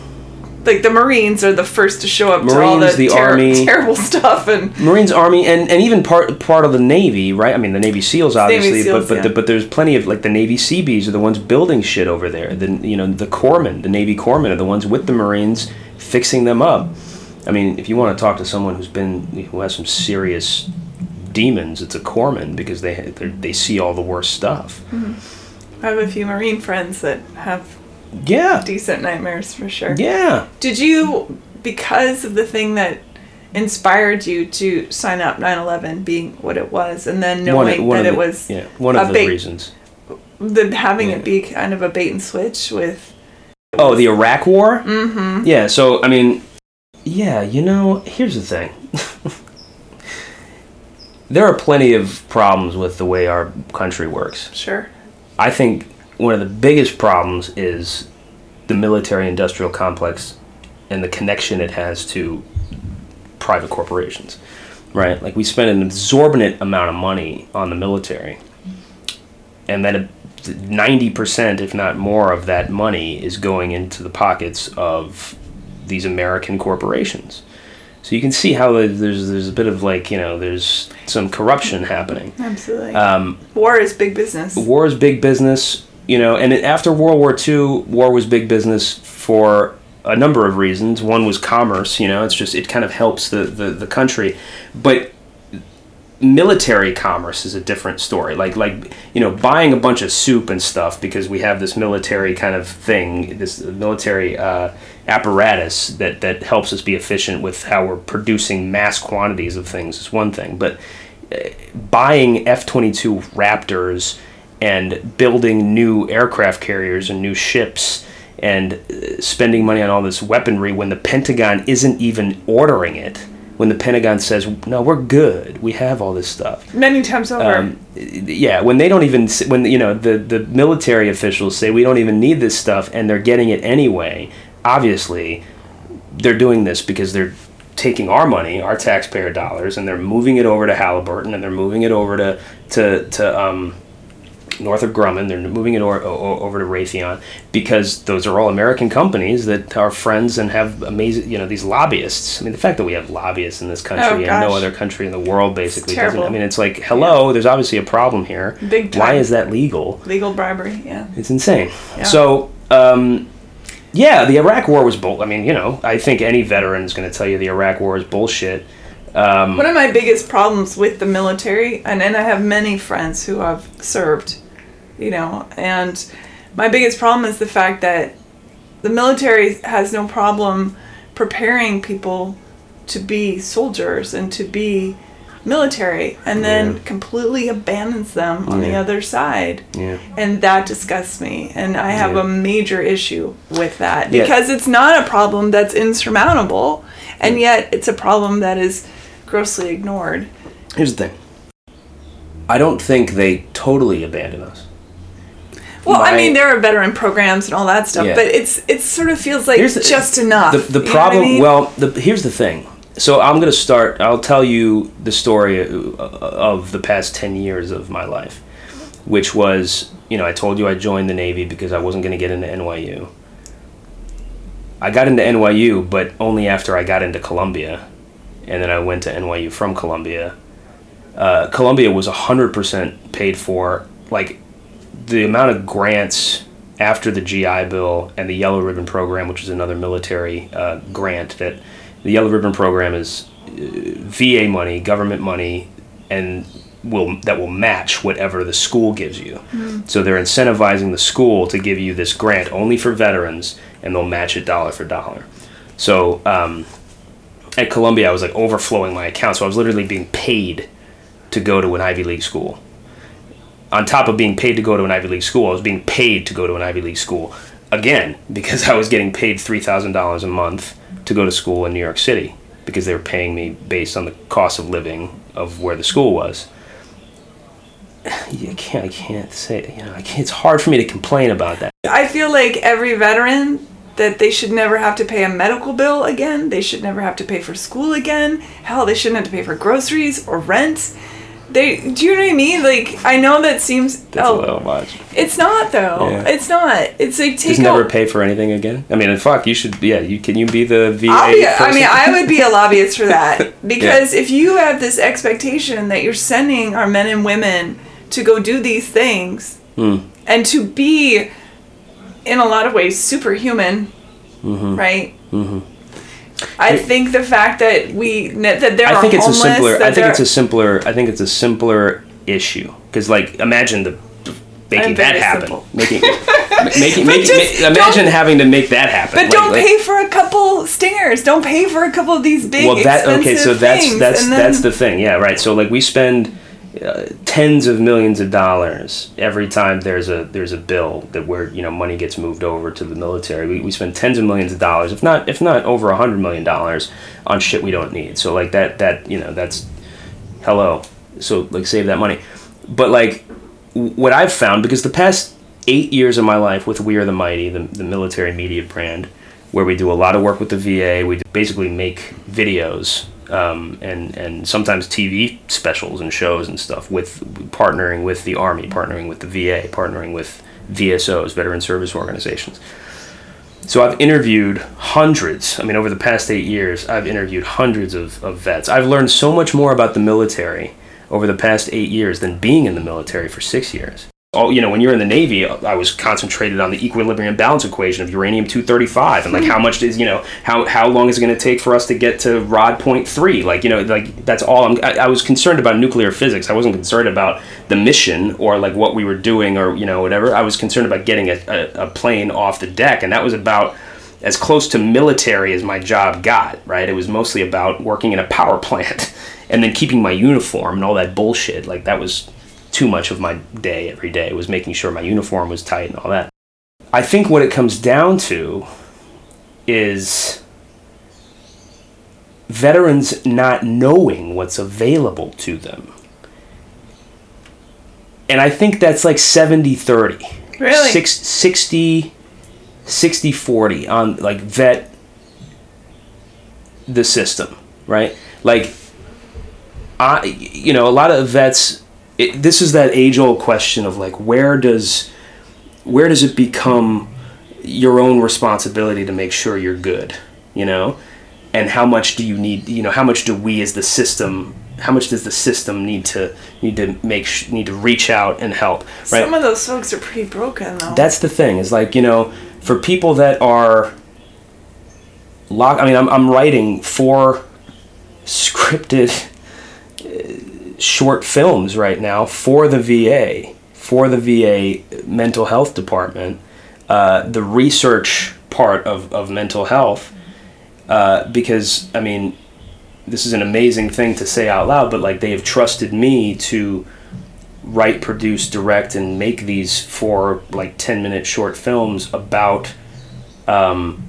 like the Marines are the first to show up to all the, Marines, the ter- Army. terrible stuff and Marines, Army, and, and even part part of the Navy, right? I mean, the Navy SEALs, obviously, SEALs, but but yeah. the, but there's plenty of like the Navy Seabees are the ones building shit over there. The you know the corpsmen, the Navy corpsmen are the ones with the Marines fixing them up. I mean, if you want to talk to someone who's been who has some serious demons, it's a corpsman because they they're- see all the worst stuff. I have a few Marine friends that have Yeah, decent nightmares for sure. yeah. Did you, because of the thing that inspired you to sign up 9/11 being what it was, and then knowing one that of it was yeah one of the bait- reasons. the having Yeah. it be kind of a bait and switch with Oh, the Iraq War? Mm-hmm. Yeah, so, I mean, yeah, you know, here's the thing. there are plenty of problems with the way our country works. sure. I think one of the biggest problems is the military industrial complex and the connection it has to private corporations, right? Like, we spend an exorbitant amount of money on the military, and then 90%, if not more, of that money is going into the pockets of these American corporations. So you can see how there's there's a bit of like you know there's some corruption happening. Absolutely. Um, War is big business. war is big business, you know, and after World War II, war was big business for a number of reasons. One was commerce, you know, it's just, it kind of helps the, the, the country. But military commerce is a different story. Like, like, you know, buying a bunch of soup and stuff because we have this military kind of thing, this military uh, apparatus that, that helps us be efficient with how we're producing mass quantities of things is one thing. But buying F 22 Raptors and building new aircraft carriers and new ships and uh, spending money on all this weaponry when the Pentagon isn't even ordering it. When the Pentagon says, no, we're good, we have all this stuff. Many times over. Um, yeah, when they don't even, when, you know, the, the military officials say we don't even need this stuff and they're getting it anyway, obviously they're doing this because they're taking our money, our taxpayer dollars, and they're moving it over to Halliburton and they're moving it over to to to um, Northrop Grumman. They're moving it or, o- over to Raytheon because those are all American companies that are friends and have amazing, you know, these lobbyists. I mean, the fact that we have lobbyists in this country and no Oh, other country in the world basically doesn't. I mean, it's like, hello, there's obviously a problem here. Big Why is that legal? Legal bribery, yeah. It's insane. Yeah. So, um, yeah, the Iraq War was bull. I mean, you know, I think any veteran is going to tell you the Iraq War is bullshit. Um, One of my biggest problems with the military, and, and I have many friends who have served, you know, and my biggest problem is the fact that the military has no problem preparing people to be soldiers and to be military and then Yeah. completely abandons them on the other side. yeah. And that disgusts me. And I have Yeah. a major issue with that Yeah. because it's not a problem that's insurmountable, and yet it's a problem that is grossly ignored. Here's the thing. I don't think they totally abandon us. Well, I mean, there are veteran programs and all that stuff, Yeah. but it's it sort of feels like the- just enough. The, the what I problem, mean? well, the, here's the thing. So I'm to start, I'll tell you the story uh, of the past 10 years of my life, which was, you know, I told you I joined the Navy because I wasn't to get into NYU. I got into NYU, but only after I got into Columbia. And then I went to NYU from Columbia. Uh, Columbia was 100% paid for. Like, the amount of grants after the GI Bill and the Yellow Ribbon Program, which is another military uh, grant, that the Yellow Ribbon Program is uh, VA money, government money, and will that will match whatever the school gives you. So they're incentivizing the school to give you this grant only for veterans, and they'll match it dollar for dollar. So um, at Columbia, I was like overflowing my account, so I was literally being paid to go to an Ivy League school on top of being paid to go to an Ivy League school, I was being paid to go to an Ivy League school again because I was getting paid three thousand dollars a month to go to school in New York City because they were paying me based on the cost of living of where the school was. I can't. I can't say. You know, can't, it's hard for me to complain about that. I feel like every veteran that they should never have to pay a medical bill again. They should never have to pay for school again. Hell, they shouldn't have to pay for groceries or rent. They do you know what I mean? Like I know that seems That's oh, a little much. It's not though. Yeah. It's not. It's like take Just never out- pay for anything again. I mean, fuck, you should. Yeah, you can you be the VA? Be, I mean, I would be a lobbyist for that because if you have this expectation that you're sending our men and women to go do these things Hmm. and to be, in a lot of ways, superhuman, Mm-hmm. right? I think the fact that we that there I are think it's a homeless, simpler. I think it's a simpler. I think it's a simpler issue because, like, imagine the making that happen. simple. Making, making, making just ma- imagine having to make that happen. But Like- don't like- pay for a couple stingers. Don't pay for a couple of these big well that okay so expensive that's that's then- that's the thing yeah right so like we spend uh, tens of millions of dollars every time there's a there's a bill that where you know money gets moved over to the military. We, we spend tens of millions of dollars if not if not over a hundred million dollars on shit we don't need. So like that that you know that's hello. So like save that money. But like what i've found because the past eight years of my life with we are the mighty the, the military media brand where we do a lot of work with the va we basically make videos um, and and sometimes tv specials and shows and stuff with partnering with the army partnering with the va partnering with vsos veteran service organizations so I've interviewed hundreds. I mean, over the past eight years, I've interviewed hundreds of, of vets. I've learned so much more about the military over the past eight years than being in the military for six years. Oh, you know, when you're in the Navy, I was concentrated on the equilibrium balance equation of uranium 235 and like mm-hmm. how much is, you know, how, how long is it going to take for us to get to rod point three? Like, you know, like that's all I'm, I, I was concerned about nuclear physics. I wasn't concerned about the mission or like what we were doing or, you know, whatever. I was concerned about getting a, a, a plane off the deck. And that was about as close to military as my job got, right? It was mostly about working in a power plant and then keeping my uniform and all that bullshit. Like that was too much of my day every day was making sure my uniform was tight and all that. I think what it comes down to is veterans not knowing what's available to them. And I think that's like 70 30. Really? Six, 60 60 40 on like vet the system, right? Like I you know, a lot of vets it, this is that age old question of like where does where does it become your own responsibility to make sure you're good, you know? And how much do you need, you know, how much do we as the system how much does the system need to need to make sh- need to reach out and help, right? Some of those folks are pretty broken though. that's the thing is like you know for people that are lock i mean i'm, I'm writing four scripted short films right now for the va for the va mental health department uh, the research part of, of mental health uh, because i mean this is an amazing thing to say out loud but like they have trusted me to write, produce, direct, and make these four like ten minute short films about um,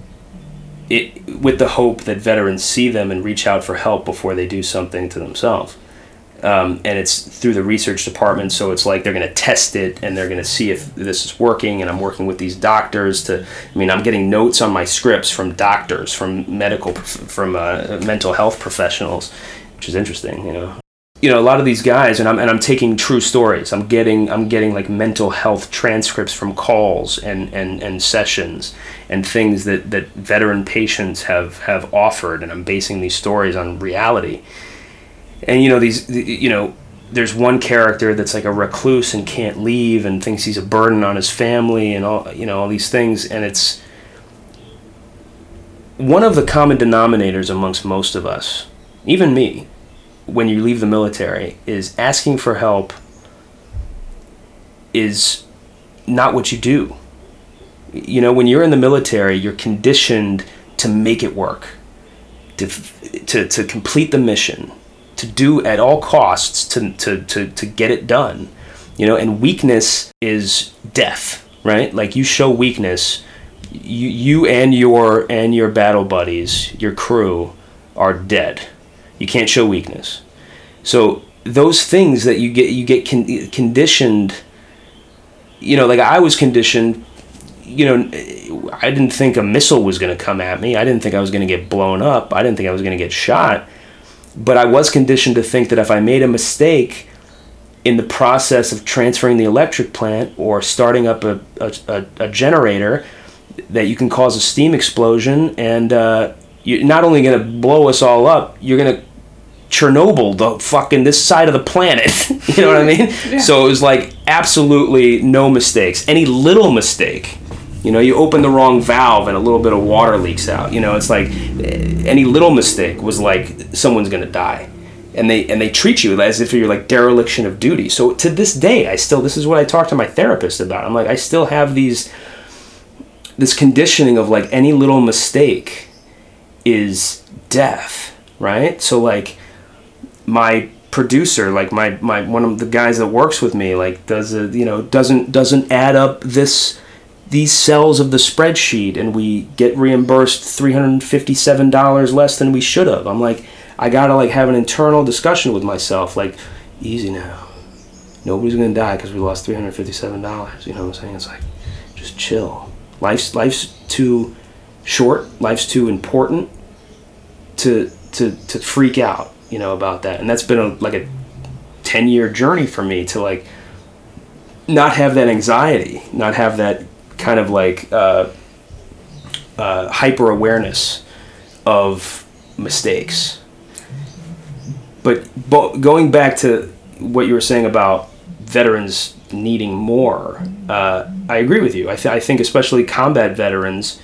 it with the hope that veterans see them and reach out for help before they do something to themselves. Um, and it's through the research department, so it's like they're going to test it and they're going to see if this is working. And I'm working with these doctors to. I mean, I'm getting notes on my scripts from doctors, from medical, from uh, mental health professionals, which is interesting, you know you know a lot of these guys and I'm and I'm taking true stories. I'm getting I'm getting like mental health transcripts from calls and and and sessions and things that that veteran patients have have offered and I'm basing these stories on reality. And you know these the- you know there's one character that's like a recluse and can't leave and thinks he's a burden on his family and all you know all these things and it's one of the common denominators amongst most of us, even me, when you leave the military is asking for help is not what you do. You know, when you're in the military, you're conditioned to make it work, to, to, to complete the mission, to do at all costs to, to, to, to get it done. You know, and weakness is death, right? Like you show weakness, you, you and your and your battle buddies, your crew, are dead. You can't show weakness. So those things that you get you get con- conditioned. You know, like I was conditioned. You know, I didn't think a missile was going to come at me. I didn't think I was going to get blown up. I didn't think I was going to get shot. But I was conditioned to think that if I made a mistake, in the process of transferring the electric plant or starting up a, a, a, a generator that you can cause a steam explosion and uh, you're not only going to blow us all up, you're going to Chernobyl the fucking this side of the planet. you know what I mean? Yeah. So it was like absolutely no mistakes. Any little mistake, you know, you open the wrong valve and a little bit of water leaks out. You know, it's like eh, any little mistake was like someone's gonna die. And they and they treat you as if you're like dereliction of duty. So to this day, I still this is what I talk to my therapist about. I'm like I still have these this conditioning of like any little mistake is death, right? So like my producer like my, my one of the guys that works with me like does a you know doesn't doesn't add up this these cells of the spreadsheet and we get reimbursed $357 less than we should have. I'm like i gotta like have an internal discussion with myself like easy now. Nobody's gonna die because we lost $357 you know what i'm saying? It's like just chill. Life's life's too short life's too important to to to freak out you know, about that. And that's been a, like a 10 year journey for me to like not have that anxiety, not have that kind of like uh, uh, hyper awareness of mistakes. But, but going back to what you were saying about veterans needing more, uh, I agree with you. I, th- I think especially combat veterans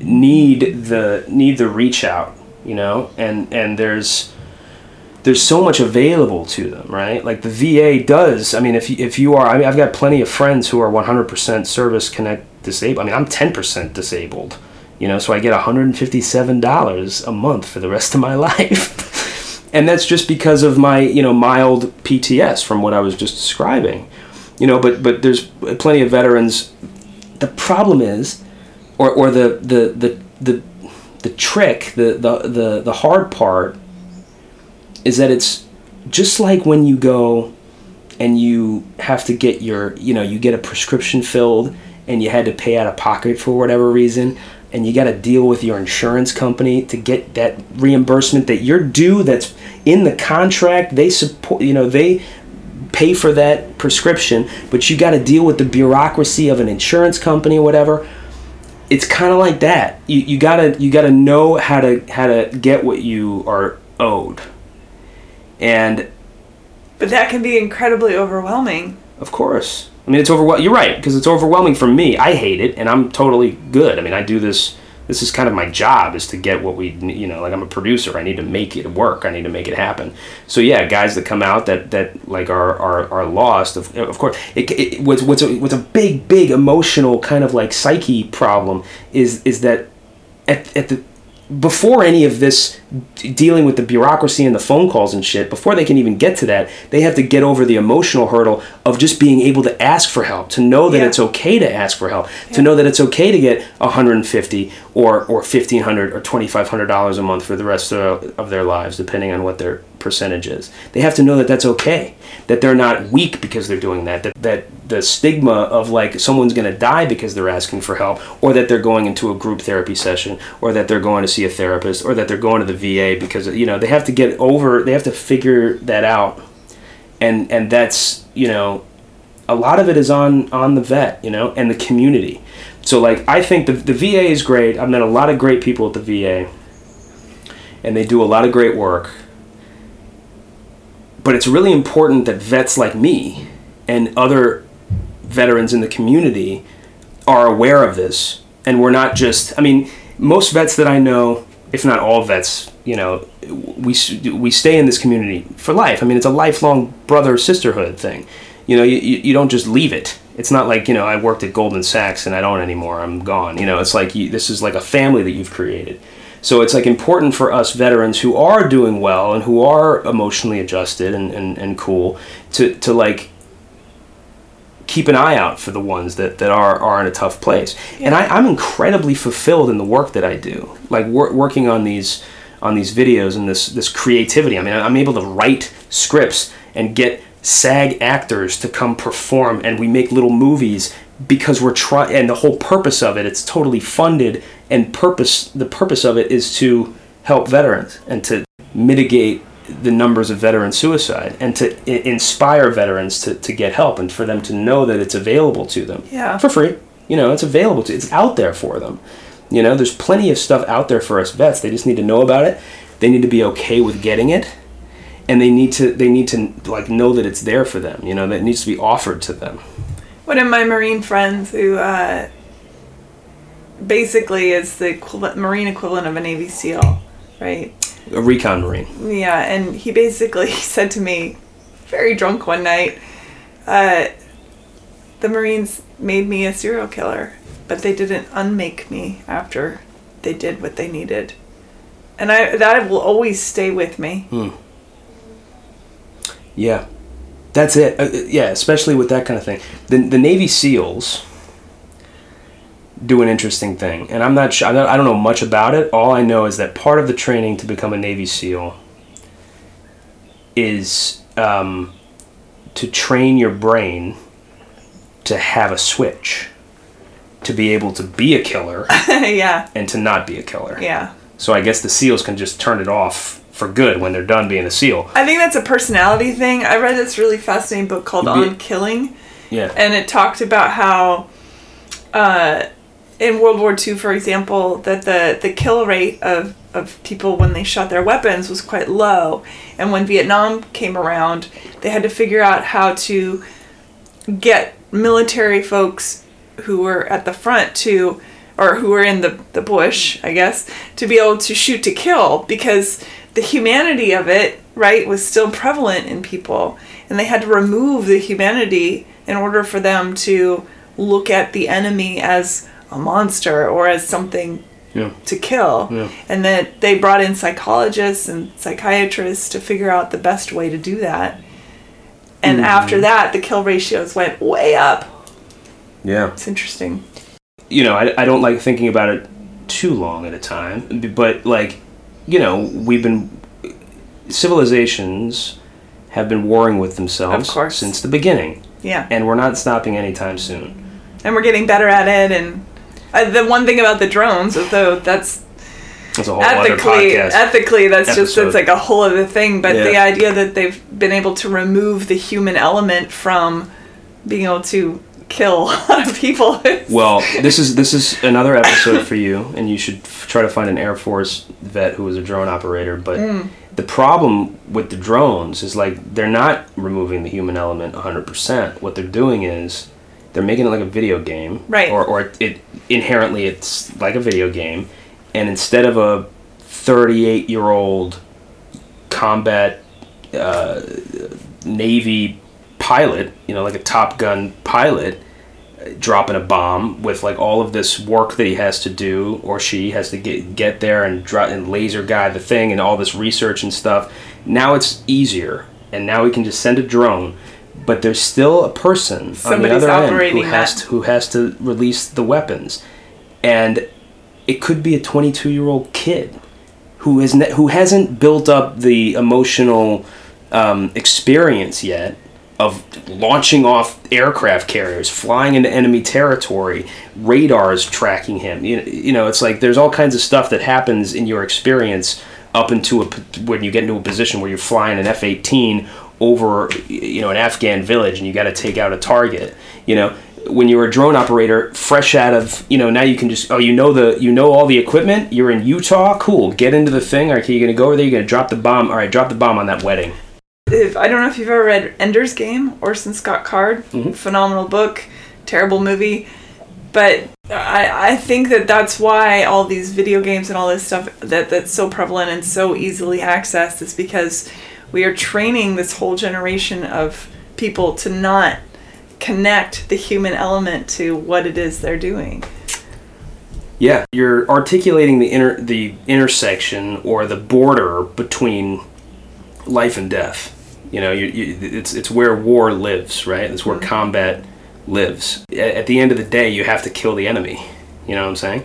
need the need the reach out, you know, and and there's there's so much available to them, right? Like the VA does. I mean, if you, if you are, I mean, I've got plenty of friends who are 100% service connect disabled. I mean, I'm 10% disabled, you know, so I get $157 a month for the rest of my life. and that's just because of my, you know, mild PTS from what I was just describing. You know, but but there's plenty of veterans. The problem is, or, or the, the, the, the, the trick, the, the, the, the hard part is that it's just like when you go and you have to get your, you know, you get a prescription filled and you had to pay out of pocket for whatever reason and you got to deal with your insurance company to get that reimbursement that you're due that's in the contract they support you know they pay for that prescription but you got to deal with the bureaucracy of an insurance company or whatever. It's kind of like that. You, you gotta you gotta know how to how to get what you are owed and but that can be incredibly overwhelming. Of course. I mean, it's overwhelming. You're right, because it's overwhelming for me. I hate it, and I'm totally good. I mean, I do this. This is kind of my job is to get what we, you know, like I'm a producer. I need to make it work. I need to make it happen. So yeah, guys that come out that that like are are, are lost. Of, of course, it, it, what's what's a, what's a big big emotional kind of like psyche problem is is that at, at the before any of this dealing with the bureaucracy and the phone calls and shit, before they can even get to that, they have to get over the emotional hurdle of just being able to ask for help, to know that yeah. it's okay to ask for help, yeah. to know that it's okay to get 150 or or 1500 or 2500 dollars a month for the rest of, of their lives, depending on what their percentage is. They have to know that that's okay, that they're not weak because they're doing that, that, that the stigma of like someone's going to die because they're asking for help, or that they're going into a group therapy session, or that they're going to see a therapist, or that they're going to the VA because, you know, they have to get over, they have to figure that out. And, and that's, you know, a lot of it is on, on the vet, you know, and the community. So like, I think the, the VA is great. I've met a lot of great people at the VA and they do a lot of great work but it's really important that vets like me and other veterans in the community are aware of this. And we're not just, I mean, most vets that I know, if not all vets, you know, we, we stay in this community for life. I mean, it's a lifelong brother sisterhood thing. You know, you, you don't just leave it. It's not like, you know, I worked at Goldman Sachs and I don't anymore. I'm gone. You know, it's like you, this is like a family that you've created. So it's like important for us veterans who are doing well and who are emotionally adjusted and, and, and cool to, to like keep an eye out for the ones that, that are, are in a tough place. Yeah. And I, I'm incredibly fulfilled in the work that I do. Like wor- working on these on these videos and this this creativity. I mean, I'm able to write scripts and get SAG actors to come perform, and we make little movies because we're trying. And the whole purpose of it, it's totally funded and purpose the purpose of it is to help veterans and to mitigate the numbers of veteran suicide and to I- inspire veterans to, to get help and for them to know that it's available to them Yeah. for free. You know, it's available to it's out there for them. You know, there's plenty of stuff out there for us vets. They just need to know about it. They need to be okay with getting it. And they need to they need to like know that it's there for them. You know, that it needs to be offered to them. One of my Marine friends who uh, basically is the equivalent, Marine equivalent of a Navy SEAL, right? A recon marine. Yeah, and he basically said to me, very drunk one night, uh, the Marines made me a serial killer, but they didn't unmake me after they did what they needed. And I that will always stay with me. Hmm. Yeah, that's it. Uh, uh, yeah, especially with that kind of thing. The the Navy SEALs do an interesting thing, and I'm not sure. I don't, I don't know much about it. All I know is that part of the training to become a Navy SEAL is um, to train your brain to have a switch, to be able to be a killer yeah, and to not be a killer. yeah. So I guess the SEALs can just turn it off for good when they're done being a SEAL. I think that's a personality thing. I read this really fascinating book called be- On Killing. Yeah. and it talked about how uh, in World War II, for example, that the, the kill rate of, of people when they shot their weapons was quite low. And when Vietnam came around, they had to figure out how to get military folks who were at the front to, or who were in the, the bush, I guess, to be able to shoot to kill because the humanity of it, right, was still prevalent in people. And they had to remove the humanity in order for them to look at the enemy as a monster or as something Yeah. to kill. Yeah. And that they brought in psychologists and psychiatrists to figure out the best way to do that. And Mm-hmm. after that, the kill ratios went way up. Yeah. It's interesting. you know, I, I don't like thinking about it too long at a time, but like, you know, we've been civilizations have been warring with themselves since the beginning, Yeah. and we're not stopping anytime soon. And we're getting better at it. And uh, the one thing about the drones, although that's That's a whole other ethically, podcast. ethically, that's just episode. that's like a whole other thing. But the idea that they've been able to remove the human element from being able to kill a lot of people. well, this is this is another episode for you, and you should f- try to find an Air Force vet who was a drone operator. But Mm. the problem with the drones is like they're not removing the human element 100%. What they're doing is they're making it like a video game, Right. Or or it inherently it's like a video game, and instead of a 38 year old combat uh, Navy pilot, you know, like a Top Gun pilot, dropping a bomb with like all of this work that he has to do or she has to get get there and dro- and laser guide the thing and all this research and stuff. Now it's easier, and now we can just send a drone. But there's still a person on the other end who has to, who has to release the weapons, and it could be a 22 year old kid who has ne- who hasn't built up the emotional um, experience yet of launching off aircraft carriers, flying into enemy territory, radars tracking him. You, you know, it's like there's all kinds of stuff that happens in your experience up into a when you get into a position where you're flying an F-18 over you know an Afghan village and you got to take out a target. You know, when you're a drone operator, fresh out of you know now you can just oh you know the you know all the equipment. You're in Utah, cool. Get into the thing. All right, okay, you're gonna go over there. You're gonna drop the bomb. All right, drop the bomb on that wedding. if I don't know if you've ever read Ender's Game, Orson Scott Card, Mhm. phenomenal book, terrible movie, but I I think that that's why all these video games and all this stuff that that's so prevalent and so easily accessed is because we are training this whole generation of people to not connect the human element to what it is they're doing. Yeah, you're articulating the inter the intersection or the border between life and death. You know, you, you, it's it's where war lives, right? It's where mm-hmm. combat lives. A- At the end of the day, you have to kill the enemy. You know what I'm saying?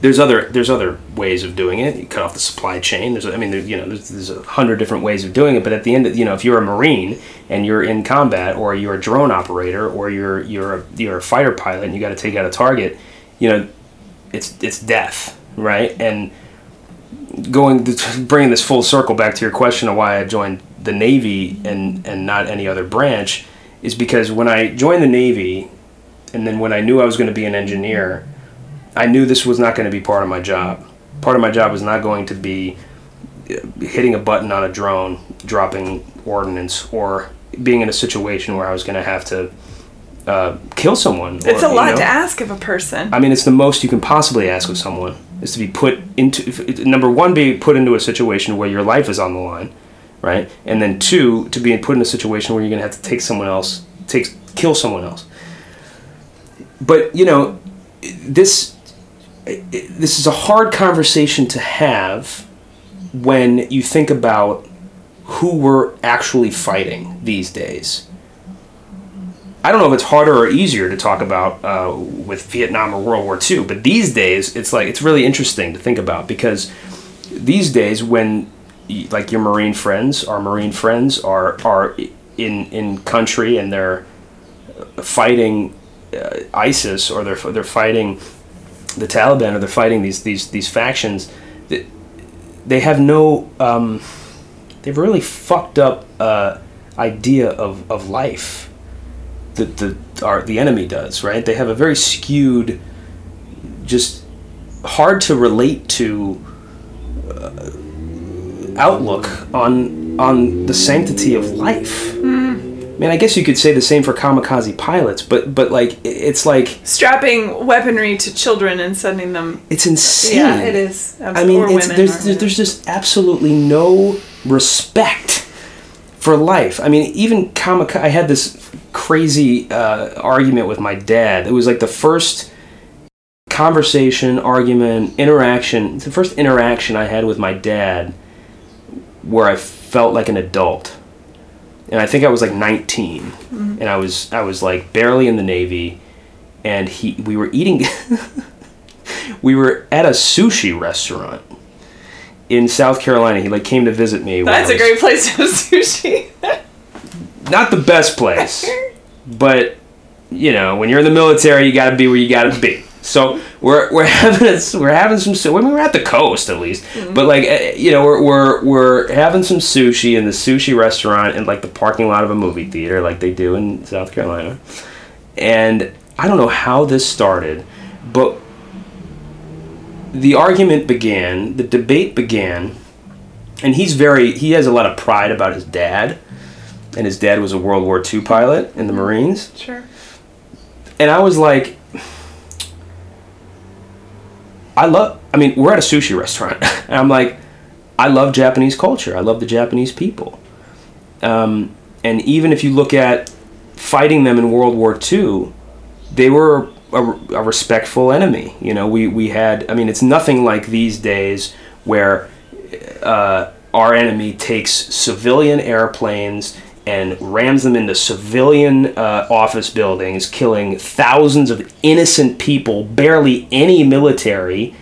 There's other there's other ways of doing it. You cut off the supply chain. There's I mean there, you know there's, there's a hundred different ways of doing it. But at the end, of, you know, if you're a marine and you're in combat, or you're a drone operator, or you're you're a, you're a fighter pilot, and you got to take out a target, you know, it's it's death, right? And going to, bringing this full circle back to your question of why I joined the Navy and and not any other branch is because when I joined the Navy, and then when I knew I was going to be an engineer, I knew this was not going to be part of my job. Part of my job was not going to be uh, hitting a button on a drone, dropping ordnance, or being in a situation where I was going to have to uh, kill someone. It's or, a you lot know. to ask of a person. I mean, it's the most you can possibly ask of someone is to be put into number one, be put into a situation where your life is on the line, right? And then two, to be put in a situation where you're gonna have to take someone else, take kill someone else. But you know, this this is a hard conversation to have when you think about who we're actually fighting these days. I don't know if it's harder or easier to talk about uh, with Vietnam or World War II, but these days it's like it's really interesting to think about because these days when like your Marine friends, our Marine friends are are in in country and they're fighting uh, ISIS or they're they're fighting the Taliban or they're fighting these these these factions they have no um, they've really fucked up uh, idea of, of life that the our the enemy does right? They have a very skewed just hard to relate to uh, outlook on on the sanctity of life. I mean, I guess you could say the same for kamikaze pilots, but but like it's like Strapping weaponry to children and sending them. it's insane. Yeah, it is. I mean, it's, there's there's just absolutely no respect for life. I mean, even kamikaze. I had this crazy uh, argument with my dad. It was like the first conversation, argument, interaction. The first interaction I had with my dad where I felt like an adult. And I think I was like 19, mm-hmm. and I was I was like barely in the Navy, and he we were eating. we were at a sushi restaurant in South Carolina. He like came to visit me. That's I a was- great place to have sushi. Not the best place, but you know, when you're in the military, you got to be where you got to be. So we're we're having a, we're having some. su- I mean, we're at the coast at least, but like eh, you know, we're we're we're having some sushi in the sushi restaurant in like the parking lot of a movie theater, like they do in South Carolina. And I don't know how this started, but the argument began, the debate began, and he's very he has a lot of pride about his dad, and his dad was a World War II pilot in the Marines. Sure. And I was like, I love, I mean, we're at a sushi restaurant. And I'm like, I love Japanese culture. I love the Japanese people. Um, and even if you look at fighting them in World War II, they were a, a respectful enemy. You know, we, we had, I mean, it's nothing like these days where uh, our enemy takes civilian airplanes and rams them into civilian uh, office buildings, killing thousands of innocent people, barely any military.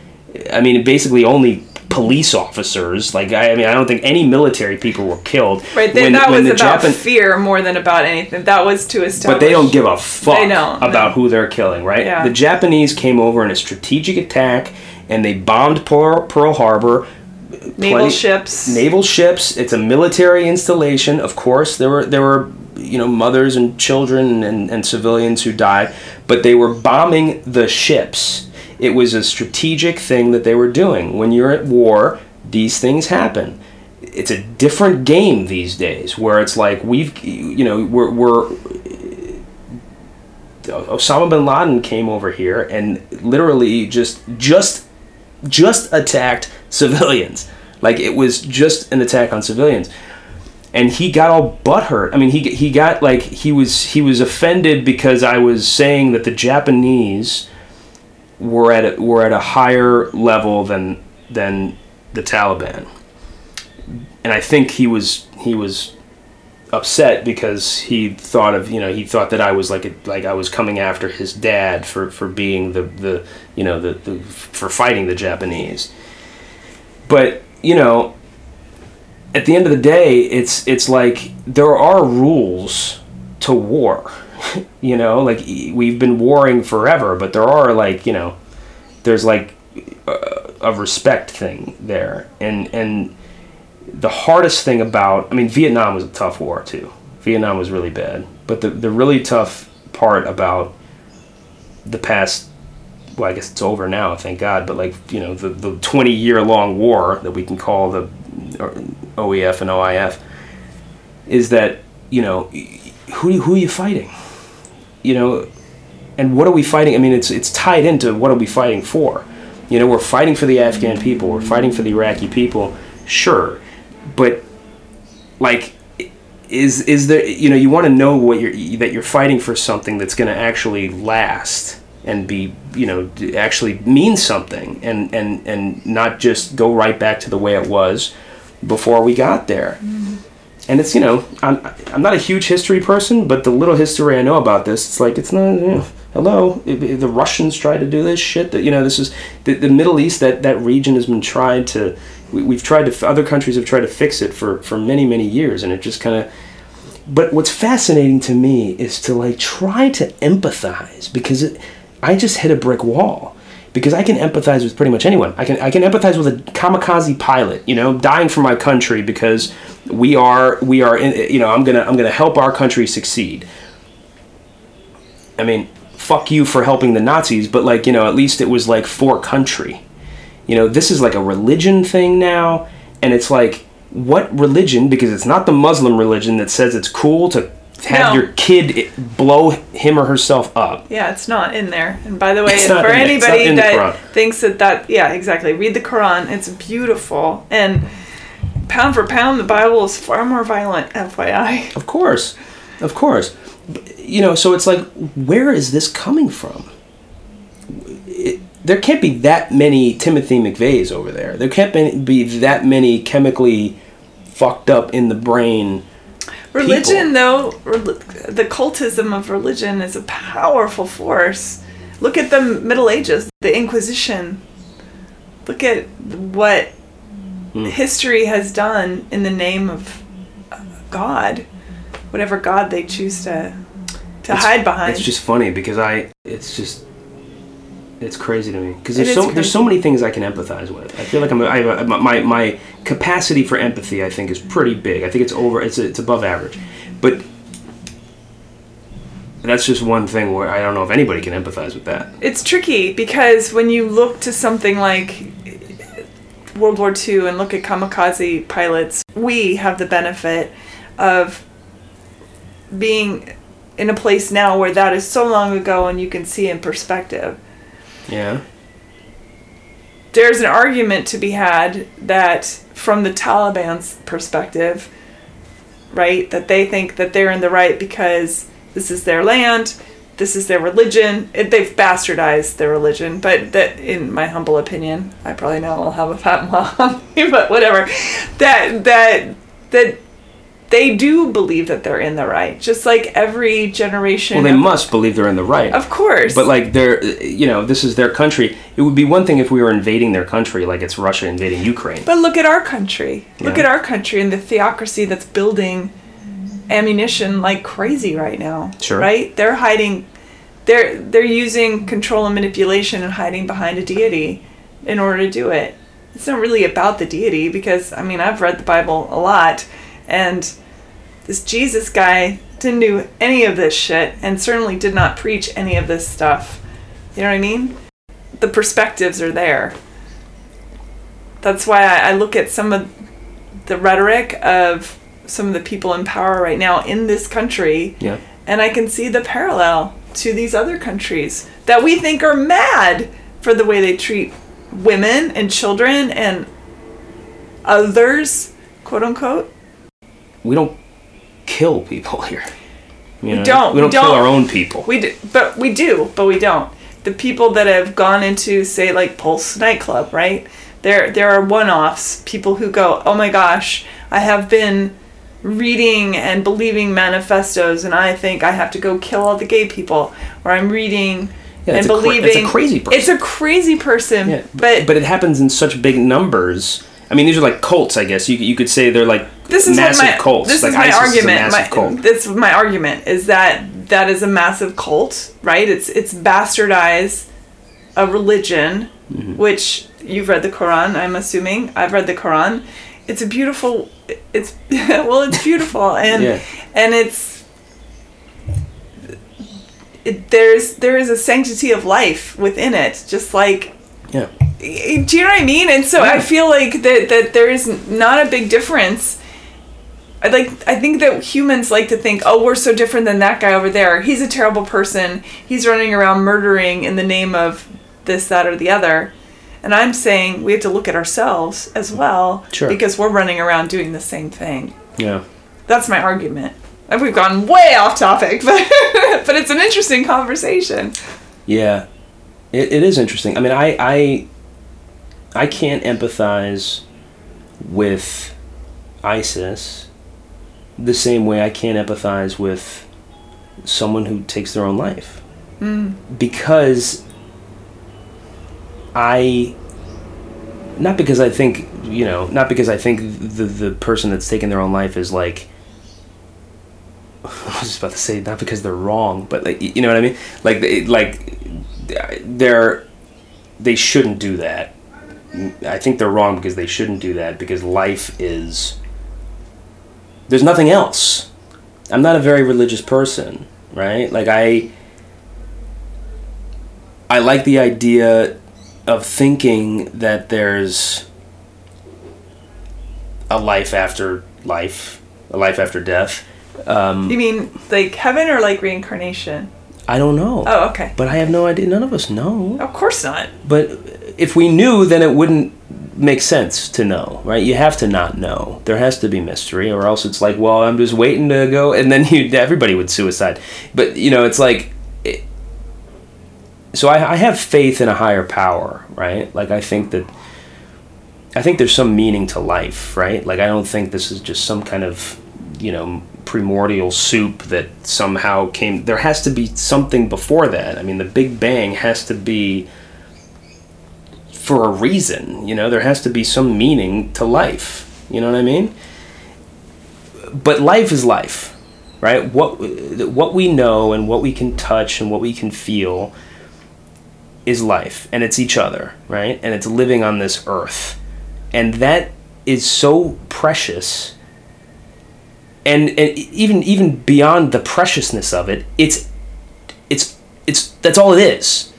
I mean, basically only police officers. Like, I, I mean, I don't think any military people were killed. Right. Then when- that when was about Japan- fear more than about anything. That was to establish. but they don't give a fuck They don't, about who they're killing, right? Yeah. The Japanese came over in a strategic attack and they bombed Pearl, Pearl Harbor. Naval plenty- ships. Naval ships. It's a military installation. Of course, there were there were you know mothers and children and, and civilians who died, but they were bombing the ships. It was a strategic thing that they were doing. When you're at war, these things happen. It's a different game these days, where it's like we've you know we're we're Osama bin Laden came over here and literally just just just attacked civilians. Like it was just an attack on civilians. And he got all butthurt. I mean, he he got like he was he was offended because I was saying that the Japanese were at a, were at a higher level than than the Taliban. And I think he was he was upset because he thought of you know he thought that I was like a, like I was coming after his dad for for being the the you know the, the for fighting the Japanese. But you know, at the end of the day, it's it's like there are rules to war. you know, like we've been warring forever, but there are like you know, there's like a, a respect thing there, and and the hardest thing about I mean Vietnam was a tough war too. Vietnam was really bad, but the the really tough part about the past well, I guess it's over now, thank God. But like you know, the the twenty year long war that we can call the OEF and OIF is that you know who who are you fighting? You know, and what are we fighting? I mean, it's it's tied into what are we fighting for? You know, we're fighting for the Afghan people. We're fighting for the Iraqi people. Sure, but like is is there you know you want to know what you're that you're fighting for something that's going to actually last and be you know actually mean something and and and not just go right back to the way it was before we got there mm-hmm. and it's you know I'm, I'm not a huge history person but the little history i know about this it's like it's not you know, hello the russians tried to do this shit that you know this is the, the middle east that that region has been tried to we, have tried to other countries have tried to fix it for for many many years and it just kind of but what's fascinating to me is to like try to empathize because it, I just hit a brick wall because I can empathize with pretty much anyone. I can I can empathize with a kamikaze pilot, you know, dying for my country because we are we are in, you know I'm gonna I'm gonna help our country succeed. I mean, fuck you for helping the Nazis, but like you know at least it was like for country. You know, this is like a religion thing now, and it's like what religion, because it's not the Muslim religion that says it's cool to have no. your kid blow him or herself up. Yeah, it's not in there. And by the way, for anybody that thinks that that yeah, exactly. Read the Quran. It's beautiful and pound for pound, the Bible is far more violent. FYI. Of course, of course. You know, so it's like, where is this coming from? It, there can't be that many Timothy McVeighs over there. There can't be that many chemically fucked up in the brain. Religion, people. though, the cultism of religion is a powerful force. Look at the Middle Ages, the Inquisition. Look at what mm. history has done in the name of God, whatever God they choose to to it's, hide behind. It's just funny because I, it's just it's crazy to me because there's so crazy. there's so many things I can empathize with. I feel like I'm I have my my capacity for empathy I think is pretty big. I think it's over it's it's above average, but that's just one thing where I don't know if anybody can empathize with that. It's tricky because when you look to something like World War II and look at kamikaze pilots, we have the benefit of being in a place now where that is so long ago and you can see in perspective yeah. There's an argument to be had that from the Taliban's perspective, right, that they think that they're in the right because this is their land, this is their religion. It, they've bastardized their religion, but that, in my humble opinion, I probably know I'll have a fat mom, but whatever. That that that they do believe that they're in the right, just like every generation. Well, they of, must believe they're in the right. Of course. But like they're, you know, this is their country. It would be one thing if we were invading their country, like it's Russia invading Ukraine. But look at our country. Yeah. Look at our country and the theocracy that's building ammunition like crazy right now. Sure. Right? They're hiding. They're they're using control and manipulation and hiding behind a deity in order to do it. It's not really about the deity because I mean I've read the Bible a lot and this Jesus guy didn't do any of this shit and certainly did not preach any of this stuff. You know what I mean? The perspectives are there. That's why I, I look at some of the rhetoric of some of the people in power right now in this country. Yeah. And I can see the parallel to these other countries that we think are mad for the way they treat women and children and others, quote unquote we don't kill people here. You know? We don't. We don't, we don't kill our own people. We do, but we do, but we don't. The people that have gone into, say, like Pulse nightclub, right? There, there are one-offs. People who go, "Oh my gosh, I have been reading and believing manifestos, and I think I have to go kill all the gay people." Or I'm reading yeah, and believing. Cra- it's a crazy person. It's a crazy person. Yeah, but but it happens in such big numbers. I mean, these are like cults, I guess. You you could say they're like this is massive my, cults. This like is my ISIS argument. Is my, cult. This my argument is that that is a massive cult, right? It's it's bastardized a religion, which you've read the Quran, I'm assuming. I've read the Quran. It's a beautiful. It's well, it's beautiful, and Yeah. and it's. It, there's there is a sanctity of life within it, just like Yeah. do you know what I mean? And so I feel like that that there is not a big difference. I like I think that humans like to think, oh, we're so different than that guy over there. He's a terrible person. He's running around murdering in the name of this, that, or the other. And I'm saying we have to look at ourselves as well Sure. because we're running around doing the same thing. Yeah. That's my argument. And we've gone way off topic, but but it's an interesting conversation. Yeah, it, it is interesting. I mean, I, I I can't empathize with ISIS the same way I can't empathize with someone who takes their own life mm. because I not because I think you know not because I think the the person that's taking their own life is like I was just about to say not because they're wrong, but like you know what I mean. Like they, like they're they shouldn't do that. I think they're wrong because they shouldn't do that because life is there's nothing else. I'm not a very religious person, right? Like I I like the idea of thinking that there's a life after life, a life after death. Um, You mean like heaven or like reincarnation? I don't know. Oh, okay. But I have no idea. None of us know. Of course not. But if we knew, then it wouldn't make sense to know, right? You have to not know. There has to be mystery, or else it's like, well, I'm just waiting to go, and then you everybody would suicide. But you know, it's like. It, so I, I have faith in a higher power, right? Like I think that. I think there's some meaning to life, right? Like I don't think this is just some kind of, you know, primordial soup that somehow came. There has to be something before that. I mean, the Big Bang has to be for a reason. You know, there has to be some meaning to life. You know what I mean? But life is life, right? What what we know and what we can touch and what we can feel is life, and it's each other, right? And it's living on this earth, and that is so precious. And, and even even beyond the preciousness of it, it's it's it's that's all it is.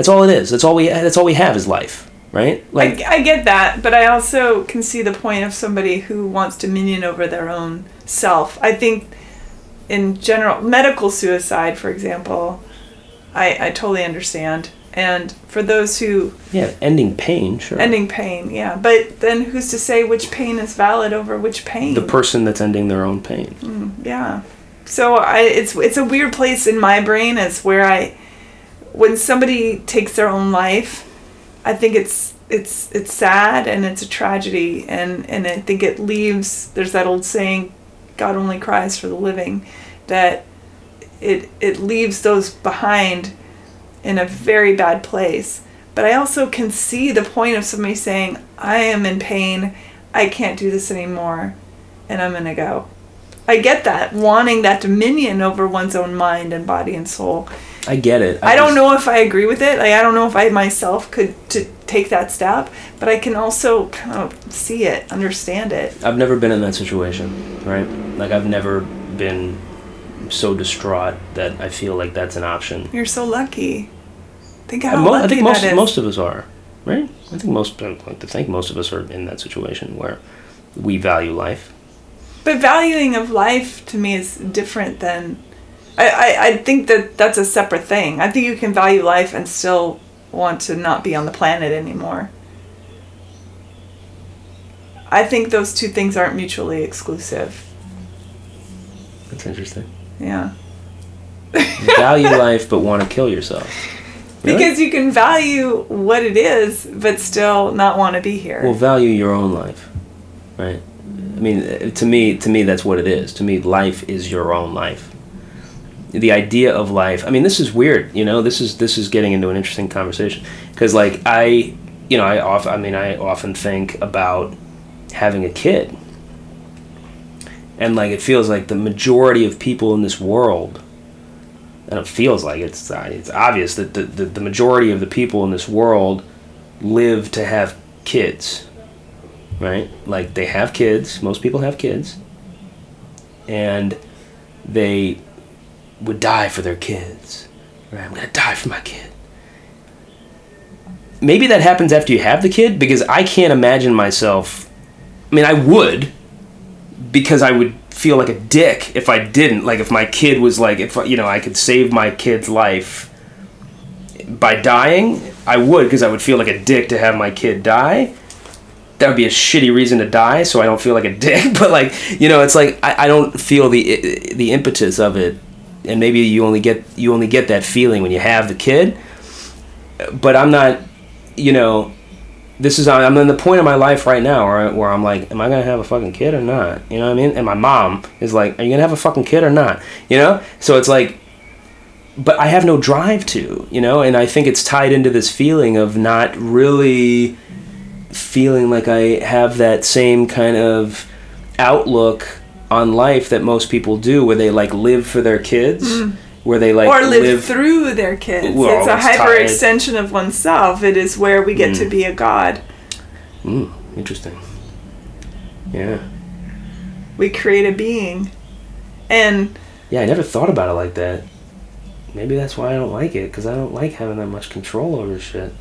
That's all it is. That's all we that's all we have is life, right? Like I, I get that, but I also can see the point of somebody who wants dominion over their own self. I think, in general, medical suicide, for example, I, I totally understand. And for those who yeah, ending pain, sure. ending pain, yeah, but then who's to say which pain is valid over which pain? the person that's ending their own pain. Mm, yeah. So I it's it's a weird place in my brain as where I when somebody takes their own life, I think it's it's it's sad and it's a tragedy and and I think it leaves there's that old saying God only cries for the living that it it leaves those behind in a very bad place. But I also can see the point of somebody saying, I am in pain, I can't do this anymore, and I'm gonna go. I get that, wanting that dominion over one's own mind and body and soul. I get it. I don't just- know if I agree with it. Like I don't know if I myself could to take that step, but I can also kind of see it, understand it. I've never been in that situation, right? Like I've never been so distraught that I feel like that's an option. You're so lucky. Think I mo- lucky I think most that is. most of us are, right? I think most I like to think most of us are in that situation where we value life. But valuing of life to me is different than. I, I, I think that that's a separate thing. I think you can value life and still want to not be on the planet anymore. I think those two things aren't mutually exclusive. That's interesting. Yeah. value life but want to kill yourself. Really? Because you can value what it is, but still not want to be here. well, value your own life, right? I mean, to me, to me, that's what it is. To me, life is your own life. The idea of life. I mean, this is weird. You know, this is this is getting into an interesting conversation because, like, I, you know, I often, I mean, I often think about having a kid, and like, it feels like the majority of people in this world. and it feels like it's it's obvious that the, the, the majority of the people in this world live to have kids right like they have kids most people have kids and they would die for their kids right i'm gonna die for my kid maybe that happens after you have the kid because i can't imagine myself i mean i would because i would feel like a dick if I didn't. Like if my kid was like, if you know, I could save my kid's life by dying, I would because I would feel like a dick to have my kid die. That would be a shitty reason to die, so I don't feel like a dick. But like, you know, it's like I, I don't feel the the impetus of it, and maybe you only get you only get that feeling when you have the kid. But I'm not, you know, this is I'm in the point of my life right now where, where I'm like, am I gonna have a fucking kid or not? You know what I mean? And my mom is like, are you gonna have a fucking kid or not? You know? So it's like, but I have no drive to, you know, and I think it's tied into this feeling of not really feeling like I have that same kind of outlook on life that most people do, where they like live for their kids. Mm where they like or live, live through their kids. Well, it's a hyper extension of oneself. It is where we get mm. to be a god. Mm, interesting. Yeah. We create a being, and yeah, I never thought about it like that. Maybe that's why I don't like it because I don't like having that much control over shit.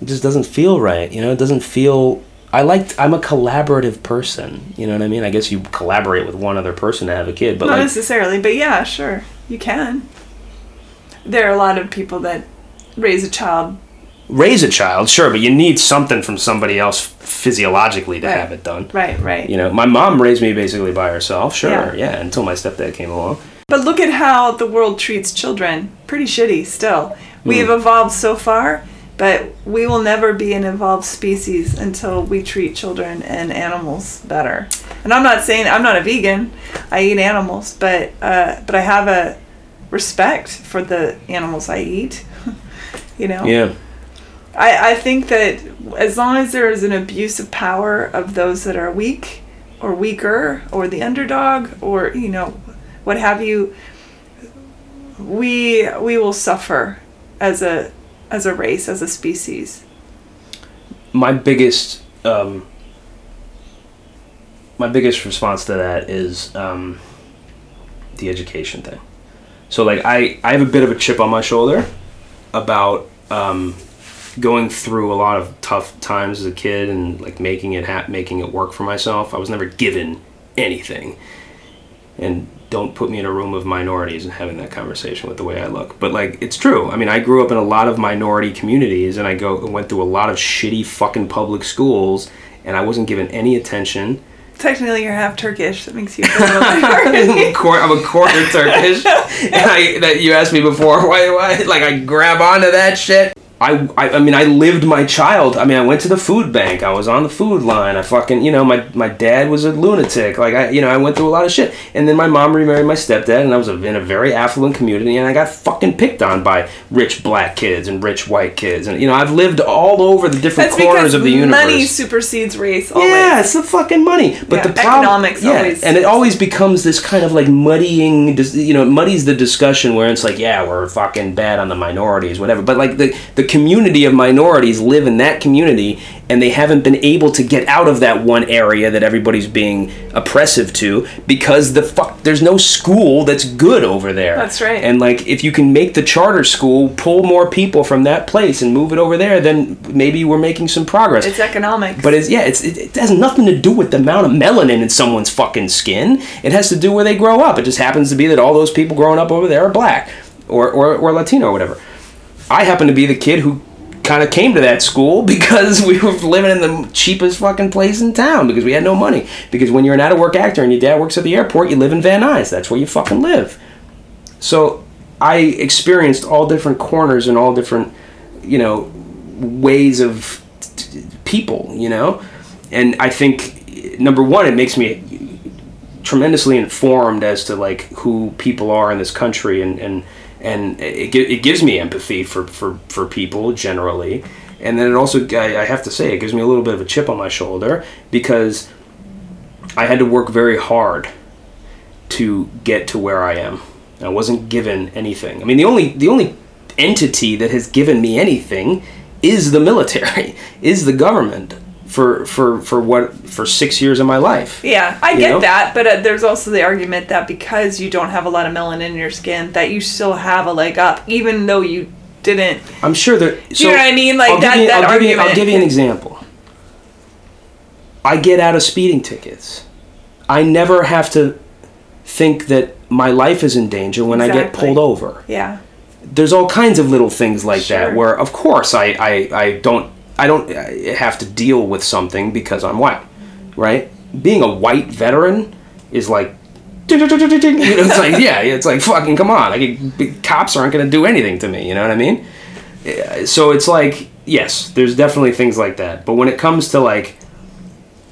It just doesn't feel right. You know, it doesn't feel I like I'm a collaborative person. You know what I mean? I guess you collaborate with one other person to have a kid, but not like, necessarily. But yeah, sure. You can. There are a lot of people that raise a child. Raise a child, sure, but you need something from somebody else physiologically to right. have it done. Right, right. You know, my mom raised me basically by herself, sure, yeah, yeah until my stepdad came along. But look at how the world treats children. Pretty shitty still. We have hmm. evolved so far, but we will never be an evolved species until we treat children and animals better. And I'm not saying I'm not a vegan. I eat animals, but uh, but I have a respect for the animals I eat. you know. Yeah. I, I think that as long as there is an abuse of power of those that are weak or weaker or the underdog or you know what have you we we will suffer as a as a race as a species my biggest um, my biggest response to that is um, the education thing. So like I I have a bit of a chip on my shoulder about um, going through a lot of tough times as a kid and like making it ha- making it work for myself. I was never given anything, and don't put me in a room of minorities and having that conversation with the way I look. But like it's true. I mean, I grew up in a lot of minority communities, and I go went through a lot of shitty fucking public schools, and I wasn't given any attention Technically, you're half Turkish. That makes you. I'm, a quarter, I'm a quarter Turkish. I, that you asked me before. Why? Why? Like I grab onto that shit. I, I, I mean, I lived my child. I mean, I went to the food bank. I was on the food line. I fucking, you know, my, my dad was a lunatic. Like, I, you know, I went through a lot of shit. And then my mom remarried my stepdad, and I was in a very affluent community, and I got fucking picked on by rich black kids and rich white kids. And, you know, I've lived all over the different That's corners of the universe. money supersedes race always. Yeah, it's the fucking money. But yeah, the problem... Economics yeah, always. And it always becomes this kind of, like, muddying, you know, muddies the discussion where it's like, yeah, we're fucking bad on the minorities, whatever. But, like, the, the community of minorities minorities live in that community and they haven't been able to get out of that one area that everybody's being oppressive to because the fuck there's no school that's good over there. That's right. And like if you can make the charter school pull more people from that place and move it over there, then maybe we're making some progress. It's economics. But it's yeah, it's it, it has nothing to do with the amount of melanin in someone's fucking skin. It has to do where they grow up. It just happens to be that all those people growing up over there are black or or, or Latino or whatever. I happen to be the kid who kind of came to that school because we were living in the cheapest fucking place in town because we had no money. Because when you're an out of work actor and your dad works at the airport, you live in Van Nuys. That's where you fucking live. So I experienced all different corners and all different, you know, ways of t- t- people, you know? And I think, number one, it makes me tremendously informed as to like who people are in this country and, and and it, it gives me empathy for, for, for people generally. And then it also I, I have to say it gives me a little bit of a chip on my shoulder because i had to work very hard to get to where i am. I wasn't given anything. I mean, the only the only entity that has given me anything is the military, is the government for for for what for six years of my life. Yeah, I get know? that, but uh, there's also the argument that because you don't have a lot of melanin in your skin, that you still have a leg up, even though you didn't. I'm sure that. So you know what I mean? Like I'll that- Give you, that I'll, give you, I'll give you an example. I get out of speeding tickets. I never have to think that my life is in danger when I get pulled over. Yeah, there's all kinds of little things like Sure. that where of course I, I, I don't I don't have to deal with something because I'm white, right? Being a white veteran is like you know, it's like yeah, it's like fucking come on. Like cops aren't to do anything to me, you know what I mean? So it's like yes, there's definitely things like that. But when it comes to like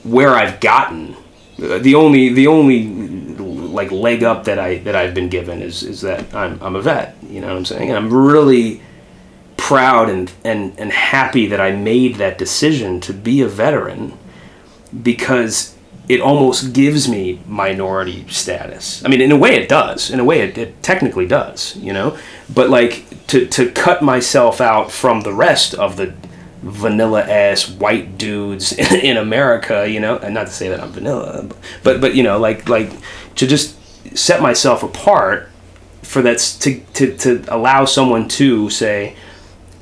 where I've gotten uh, the only the only like leg up that I that I've been given is is that I'm I'm a vet. You know what I'm saying? And I'm really proud and and and happy that I made that decision to be a veteran because it almost gives me minority status. I mean, in a way, it does. In a way, it, it technically does. You know, but like to to cut myself out from the rest of the vanilla ass white dudes in America, you know, and not to say that I'm vanilla, but but you know, like like to just set myself apart for that's to to to allow someone to say,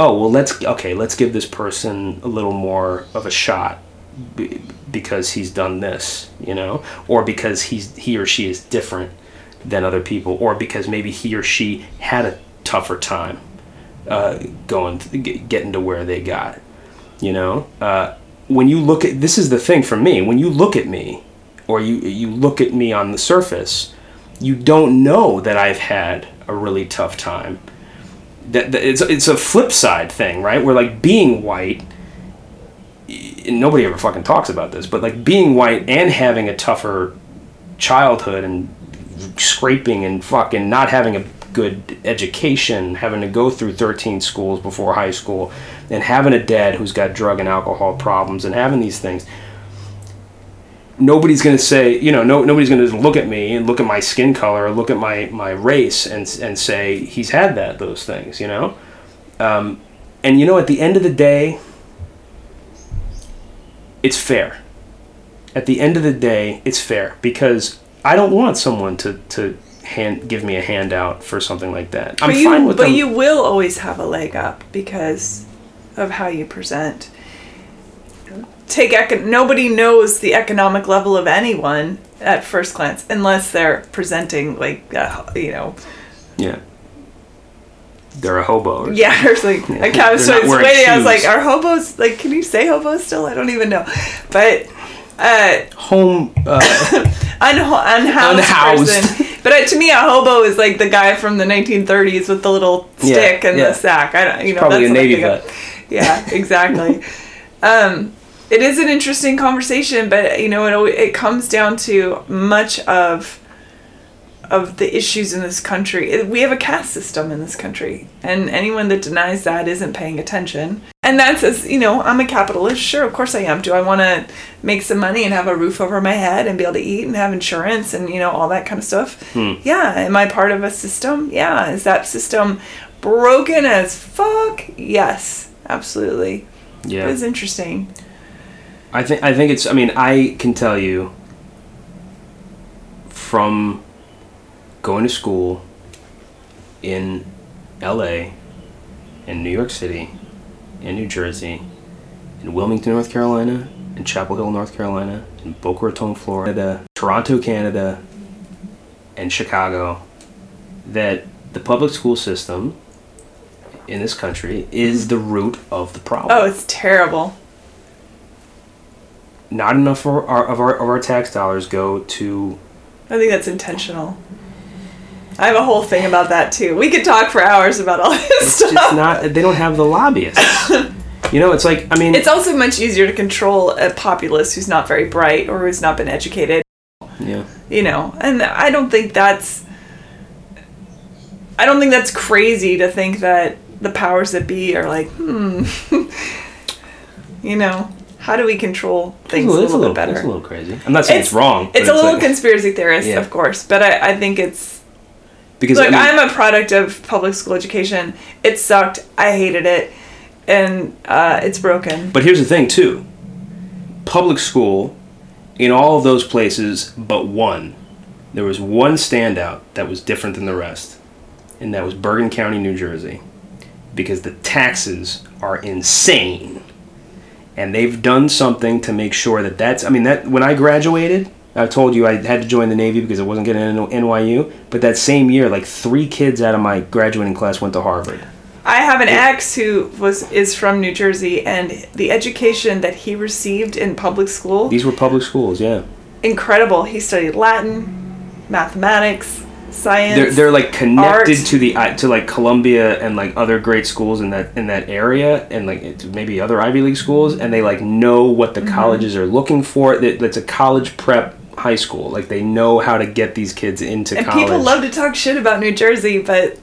oh well, let's okay, let's give this person a little more of a shot be- because he's done this, you know, or because he's he or she is different than other people, or because maybe he or she had a tougher time uh, going get- getting to where they got you know? Uh, when you look at this is the thing for me when you look at me or you you look at me on the surface you don't know that I've had a really tough time that, that it's it's a flip side thing right where like being white nobody ever fucking talks about this but like being white and having a tougher childhood and scraping and fucking not having a good education, having to go through 13 schools before high school, and having a dad who's got drug and alcohol problems, and having these things. Nobody's gonna say, you know, no, nobody's gonna look at me and look at my skin color, or look at my my race, and and say he's had that those things, you know. Um, and you know, at the end of the day, it's fair. At the end of the day, it's fair because I don't want someone to to hand give me a handout for something like that. I'm but you, fine with but them. you will always have a leg up because of how you present. Take econ- nobody knows the economic level of anyone at first glance unless they're presenting like uh, you know yeah. They're a hobo. Or yeah or like like I was, They're not I was wearing waiting I was like are hobos like can you say hobos still I don't even know but uh Home. Uh, Unho- unhoused, Unhoused. person. But uh, to me, a hobo is like the guy from the 1930s with the little Yeah, stick and yeah. the sack. I don't, you know, probably that's a what Navy vet. Yeah, exactly. um, it is an interesting conversation, but you know, it it comes down to much of of the issues in this country. We have a caste system in this country, and anyone that denies that isn't paying attention. And that's as you know, I'm a capitalist. Sure, of course I am. Do I want to make some money and have a roof over my head and be able to eat and have insurance and you know all that kind of stuff? Hmm. Yeah. Am I part of a system? Yeah. Is that system broken as fuck? Yes, absolutely. yeah. It was interesting. I think I think it's. I mean, I can tell you from going to school in L.A. in New York City, in New Jersey, in Wilmington, North Carolina, in Chapel Hill, North Carolina, in Boca Raton, Florida, Toronto, Canada, and Chicago, that the public school system in this country is the root of the problem Oh, it's terrible. Not enough of our, of our of our tax dollars go to I think that's intentional. I have a whole thing about that too. We could talk for hours about all this stuff. it's not they don't have the lobbyists you know it's like i mean It's also much easier to control a populace who's not very bright or who's not been educated, yeah you know. And I don't think that's I don't think that's crazy to think that the powers that be are like, hmm, you know, how do we control things it's a a, little, little, bit better? it's a little crazy i'm not saying it's, wrong It's but a little like- conspiracy theorist, Yeah. of course, but I, I think it's because Look, I mean, I'm a product of public school education. It sucked. I hated it, and uh, it's broken. But here's the thing, too. Public school, in all of those places but one, there was one standout that was different than the rest, and that was Bergen County, New Jersey, because the taxes are insane, and they've done something to make sure that that's. I mean, that when I graduated. I told you I had to join the Navy because I wasn't getting into NYU. But that same year, like three kids out of my graduating class went to Harvard. I have an ex who was is from New Jersey, and the education that he received in public school These were public schools, yeah. incredible. He studied Latin, mathematics, science. they're, they're like connected art. to the I- to like Columbia and like other great schools in that in that area and like maybe other Ivy League schools and they like know what Mm-hmm. the colleges are looking for that that's a college prep high school like they know how to get these kids into and college people love to talk shit about New Jersey, but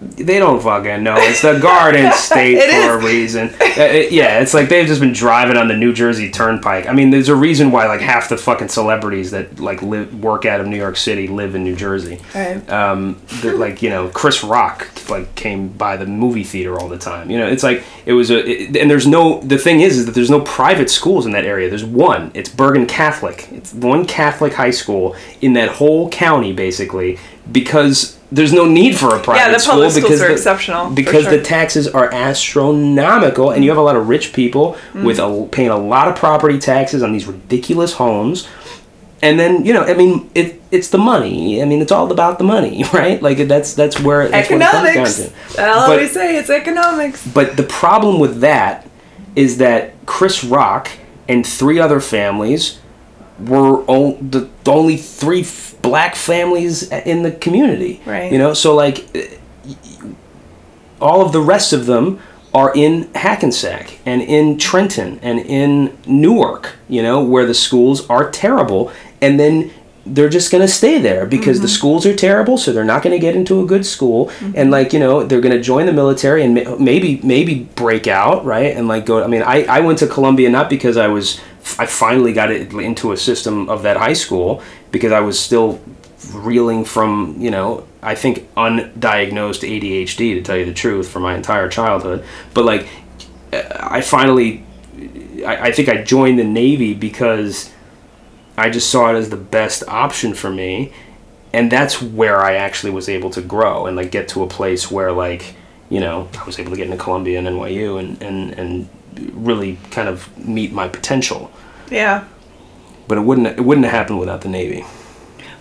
they don't fucking know it's the Garden State for a reason Uh, it- yeah it's like they've just been driving on the New Jersey Turnpike I mean there's a reason why like half the fucking celebrities that like live work out of New York City live in New Jersey right. um, like you know Chris Rock like came by the movie theater all the time. You know, it's like it was a it, and there's no the thing is is that there's no private schools in that area. There's one. It's Bergen Catholic. It's one Catholic high school in that whole county basically because there's no need for a private the school public schools because are the, exceptional, because sure. the taxes are astronomical and you have a lot of rich people Mm. with a, paying a lot of property taxes on these ridiculous homes and then you know i mean it it's the money i mean it's all about the money right like that's that's where that's what it comes Economics. down to. I'll But- always say it's economics. but the problem with that is that chris rock and three other families were o- the the only three f- black families in the community Right. you know so like eh, all of the rest of them are in Hackensack and in Trenton and in Newark, you know, where the schools are terrible. And then they're just going to stay there because the mm-hmm. schools are terrible, so they're not going to get into a good school. Mm-hmm. And like, you know, they're going to join the military and maybe maybe break out, right? And like go I mean, I I went to Columbia not because I was I finally got it into a system of that high school because I was still reeling from you know I think undiagnosed ADHD to tell you the truth for my entire childhood. But like I finally I, I think I joined the Navy because I just saw it as the best option for me and that's where I actually was able to grow and like get to a place where like you know I was able to get into Columbia and NYU and and and really kind of meet my potential Yeah. but it wouldn't it wouldn't have happened without the Navy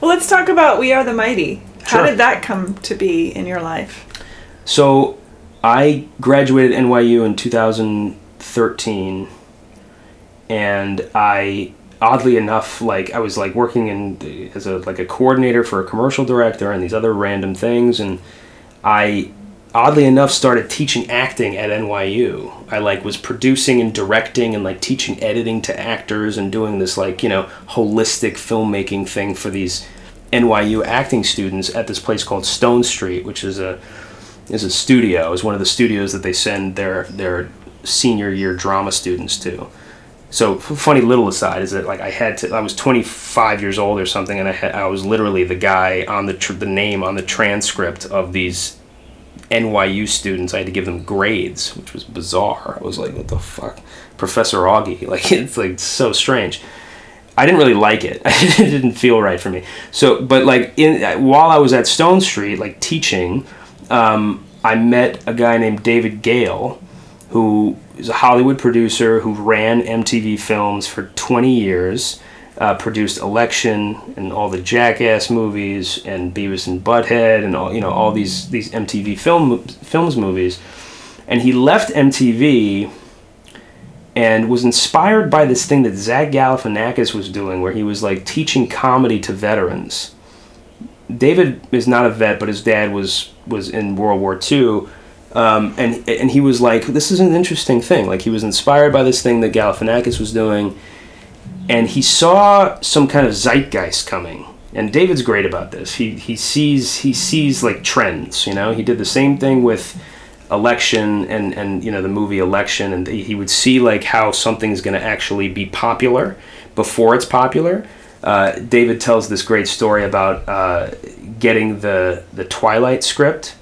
Well, let's talk about We Are the Mighty. How Sure. did that come to be in your life? So I graduated NYU in 2013, and I oddly enough like I was like working in the- as a like a coordinator for a commercial director and these other random things, and I oddly enough started teaching acting at NYU. I like was producing and directing and like teaching editing to actors and doing this like you know holistic filmmaking thing for these NYU acting students at this place called Stonestreet, which is a is a studio. Is one of the studios that they send their their senior year drama students to. So funny little aside is that like I had to I was 25 years old or something and I had I was literally the guy on the tr- the name on the transcript of these NYU students. I had to give them grades, which was bizarre. I was like, what the fuck, Professor Augie? Like it's like so strange. I didn't really like it. it didn't feel right for me. So, but like in while I was at Stonestreet, like teaching, um, I met a guy named David Gale, who is a Hollywood producer who ran MTV Films for 20 years, uh, produced Election and all the Jackass movies and Beavis and Butthead and all you know all these these MTV film films movies, and he left MTV and was inspired by this thing that Zach Galifianakis was doing, where he was like teaching comedy to veterans. David is not a vet, but his dad was was in World War II, um, and and he was like, "This is an interesting thing." Like he was inspired by this thing that Galifianakis was doing, and he saw some kind of zeitgeist coming. And David's great about this. He he sees he sees like trends. You know, he did the same thing with election and and you know the movie election and he would see like how something's going to actually be popular before it's popular uh, david tells this great story about uh, getting the the Twilight script,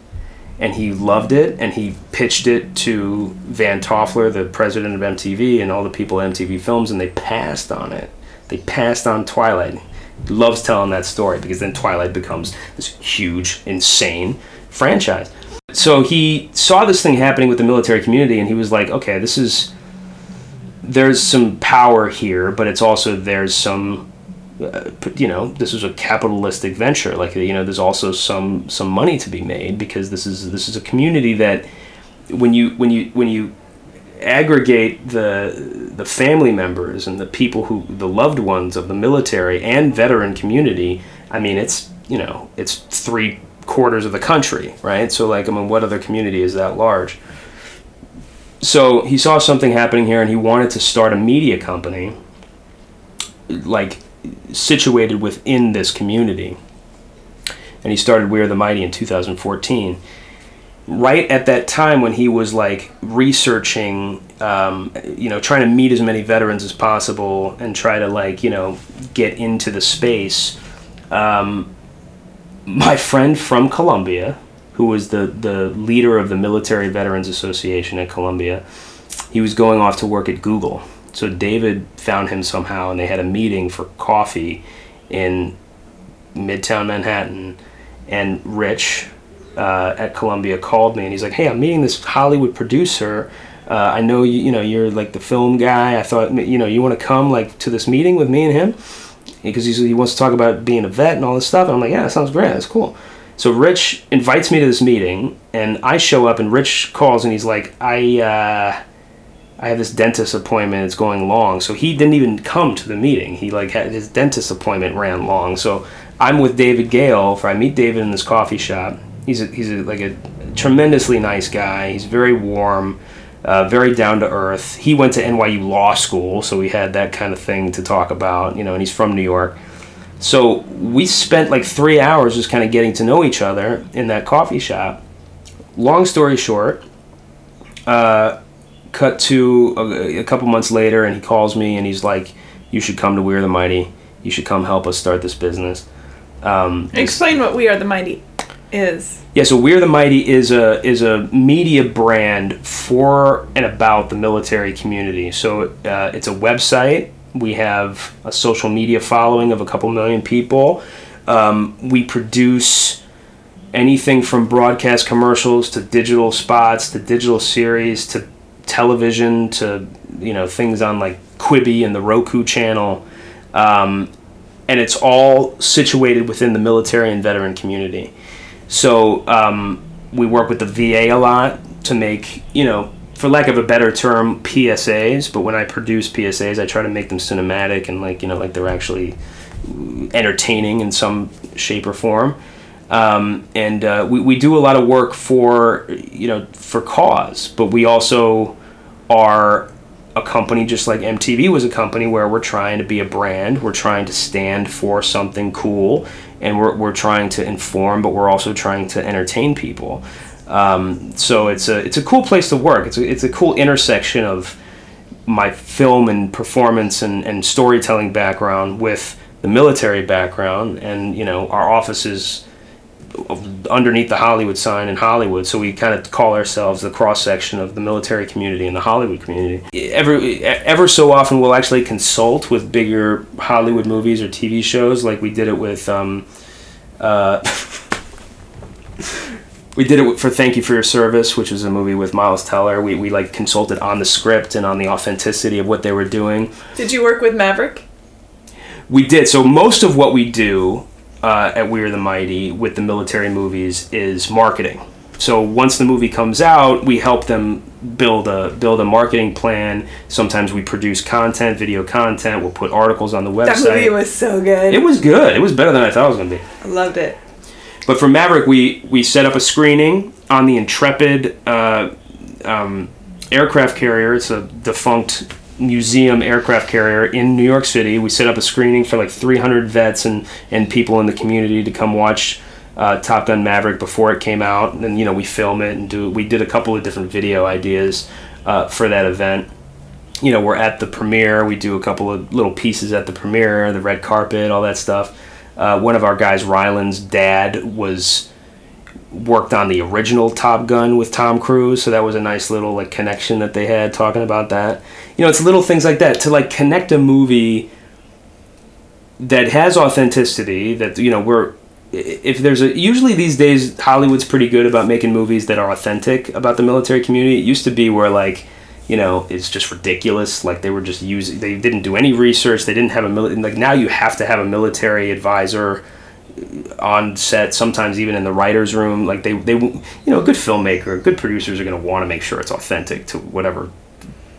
and he loved it, and he pitched it to Van Toffler, the president of MTV, and all the people at MTV Films, and they passed on it. They passed on Twilight. He loves telling that story because then Twilight becomes this huge, insane franchise. So he saw this thing happening with the military community, and he was like, okay, this is there's some power here, but it's also there's some uh, you know this is a capitalistic venture. Like you know there's also some some money to be made because this is this is a community that when you when you when you aggregate the the family members and the people who the loved ones of the military and veteran community i mean it's you know it's three quarters of the country right? So like i mean what other community is that large? So he saw something happening here and he wanted to start a media company. Like situated within this community and he started we are the mighty in 2014 right at that time when he was like researching um, you know trying to meet as many veterans as possible and try to like you know get into the space um, my friend from columbia who was the, the leader of the Military Veterans Association at Columbia, he was going off to work at Google. So David found him somehow, and they had a meeting for coffee in Midtown Manhattan. And Rich uh, at Columbia called me, and he's like, "Hey, I'm meeting this Hollywood producer. Uh, I know you, you know you're like the film guy. I thought you know you want to come like to this meeting with me and him because he wants to talk about being a vet and all this stuff." And I'm like, "Yeah, that sounds great. That's cool." So Rich invites me to this meeting, and I show up, and Rich calls, and he's like, "I, uh, I have this dentist appointment. It's going long." So he didn't even come to the meeting. He like had his dentist appointment ran long. So I'm with David Gale. For I meet David in this coffee shop. He's a, he's a, like a tremendously nice guy. He's very warm, uh, very down to earth. He went to NYU Law School, so we had that kind of thing to talk about. You know, and he's from New York. So we spent like three hours just kind of getting to know each other in that coffee shop. Long story short, uh, cut to a, a, couple months later, and he calls me and he's like, "You should come to We Are the Mighty. You should come help us start this business." Um, Explain what We Are the Mighty is. Yeah, so We Are the Mighty is a is a media brand for and about the military community. So uh, it's a website we have a social media following of a couple million people. Um, we produce anything from broadcast commercials to digital spots to digital series to television to you know things on like Quibi and the Roku channel, um, and it's all situated within the military and veteran community. So um, we work with the VA a lot to make you know for lack of a better term, PSAs. But when I produce PSAs, I try to make them cinematic and like you know like they're actually entertaining in some shape or form. Um, and uh, we, we do a lot of work for you know for cause, but we also are a company just like MTV was a company where we're trying to be a brand, we're trying to stand for something cool, and we're, we're trying to inform, but we're also trying to entertain people. Um, so it's a it's a cool place to work. It's a, it's a cool intersection of my film and performance and, and storytelling background with the military background, and you know our offices underneath the Hollywood sign in Hollywood. So we kind of call ourselves the cross section of the military community and the Hollywood community. Ever ever so often, we'll actually consult with bigger Hollywood movies or TV shows, like we did it with. Um, uh, we did it for Thank You for Your Service, which was a movie with Miles Teller. We, we like consulted on the script and on the authenticity of what they were doing. Did you work with Maverick? We did. So most of what we do uh, at We Are the Mighty with the military movies is marketing. So once the movie comes out, we help them build a build a marketing plan. Sometimes we produce content, video content. We'll put articles on the website. That movie was so good. It was good. It was better than I thought it was gonna be. I loved it. But for Maverick, we we set up a screening on the Intrepid uh, um, aircraft carrier. It's a defunct museum aircraft carrier in New York City. We set up a screening for like 300 vets and and people in the community to come watch. Uh, Top Gun Maverick before it came out, and you know we film it and do. We did a couple of different video ideas uh, for that event. You know, we're at the premiere. We do a couple of little pieces at the premiere, the red carpet, all that stuff. Uh, one of our guys, Ryland's dad, was worked on the original Top Gun with Tom Cruise, so that was a nice little like connection that they had talking about that. You know, it's little things like that to like connect a movie that has authenticity that you know we're if there's a usually these days Hollywood's pretty good about making movies that are authentic about the military community. It used to be where like you know it's just ridiculous like they were just using they didn't do any research they didn't have a military like now you have to have a military advisor on set sometimes even in the writers room like they they you know a good filmmaker good producers are going to want to make sure it's authentic to whatever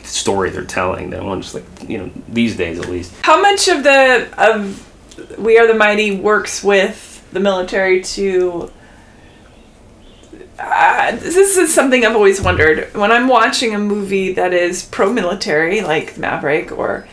story they're telling they want just like you know these days at least How much of the of We Are the Mighty works with the military to? Uh, this is something I've always wondered. When I'm watching a movie that is pro-military, like Maverick or,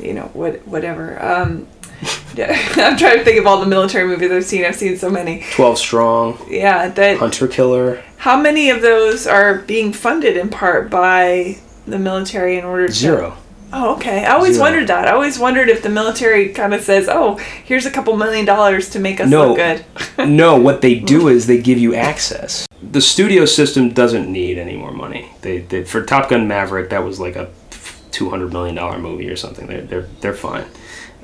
you know, what whatever. Um, I'm trying to think of all the military movies I've seen. I've seen so many. 12 strong Yeah, that hunter killer how many of those are being funded in part by the military in order to zero Oh, okay. I always Zero. wondered that. I always wondered if the military kind of says, "Oh, here's a couple million dollars to make us No. look good." no, what they do is they give you access. The studio system doesn't need any more money. They, they for Top Gun Maverick, that was like a two hundred million dollar movie or something. They're they're they're fine.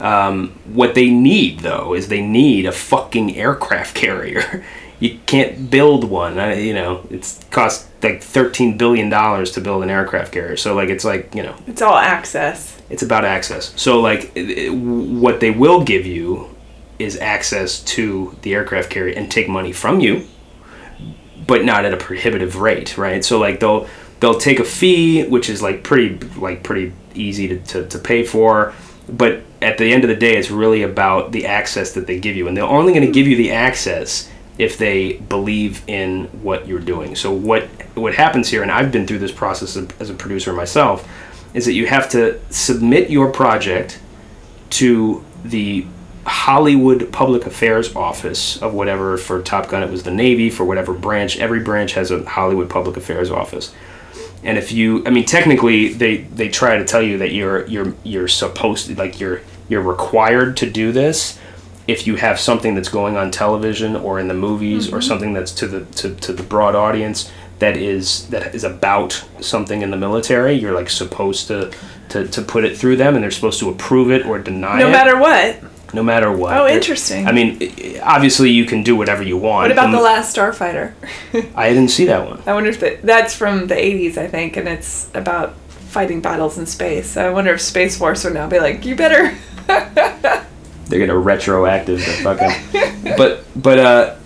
Um, what they need though is they need a fucking aircraft carrier. You can't build one. I, you know, it's cost like thirteen billion dollars to build an aircraft carrier. So like it's like you know It's all access. it's about access. So like it- what they will give you is access to the aircraft carrier and take money from you, but not at a prohibitive rate, right? So like they'll they'll take a fee, which is like pretty like pretty easy to, to, to pay for, but at the end of the day, it's really about the access that they give you, and they're only going to give you the access if they believe in what you're doing. So what what happens here, and I've been through this process as- as a producer myself, is that you have to submit your project to the Hollywood Public Affairs Office of whatever for Top Gun it was the Navy for whatever branch every branch has a Hollywood Public Affairs Office and if you I mean technically they they try to tell you that you're you're you're supposed to like you're you're required to do this if you have something that's going on television or in the movies or mm-hmm. something that's to the to, to the broad audience that is that is about something in the military you're like supposed to to, to put it through them and they're supposed to approve it or deny it. No matter what. No matter what Oh, interesting. I mean obviously you can do whatever you want What about the last Starfighter? I didn't see that one I wonder if the, that's from the '80s, I think, and it's about fighting battles in space. I wonder if Space Force would now be like, "You better." they're gonna retroactive the fucking but but uh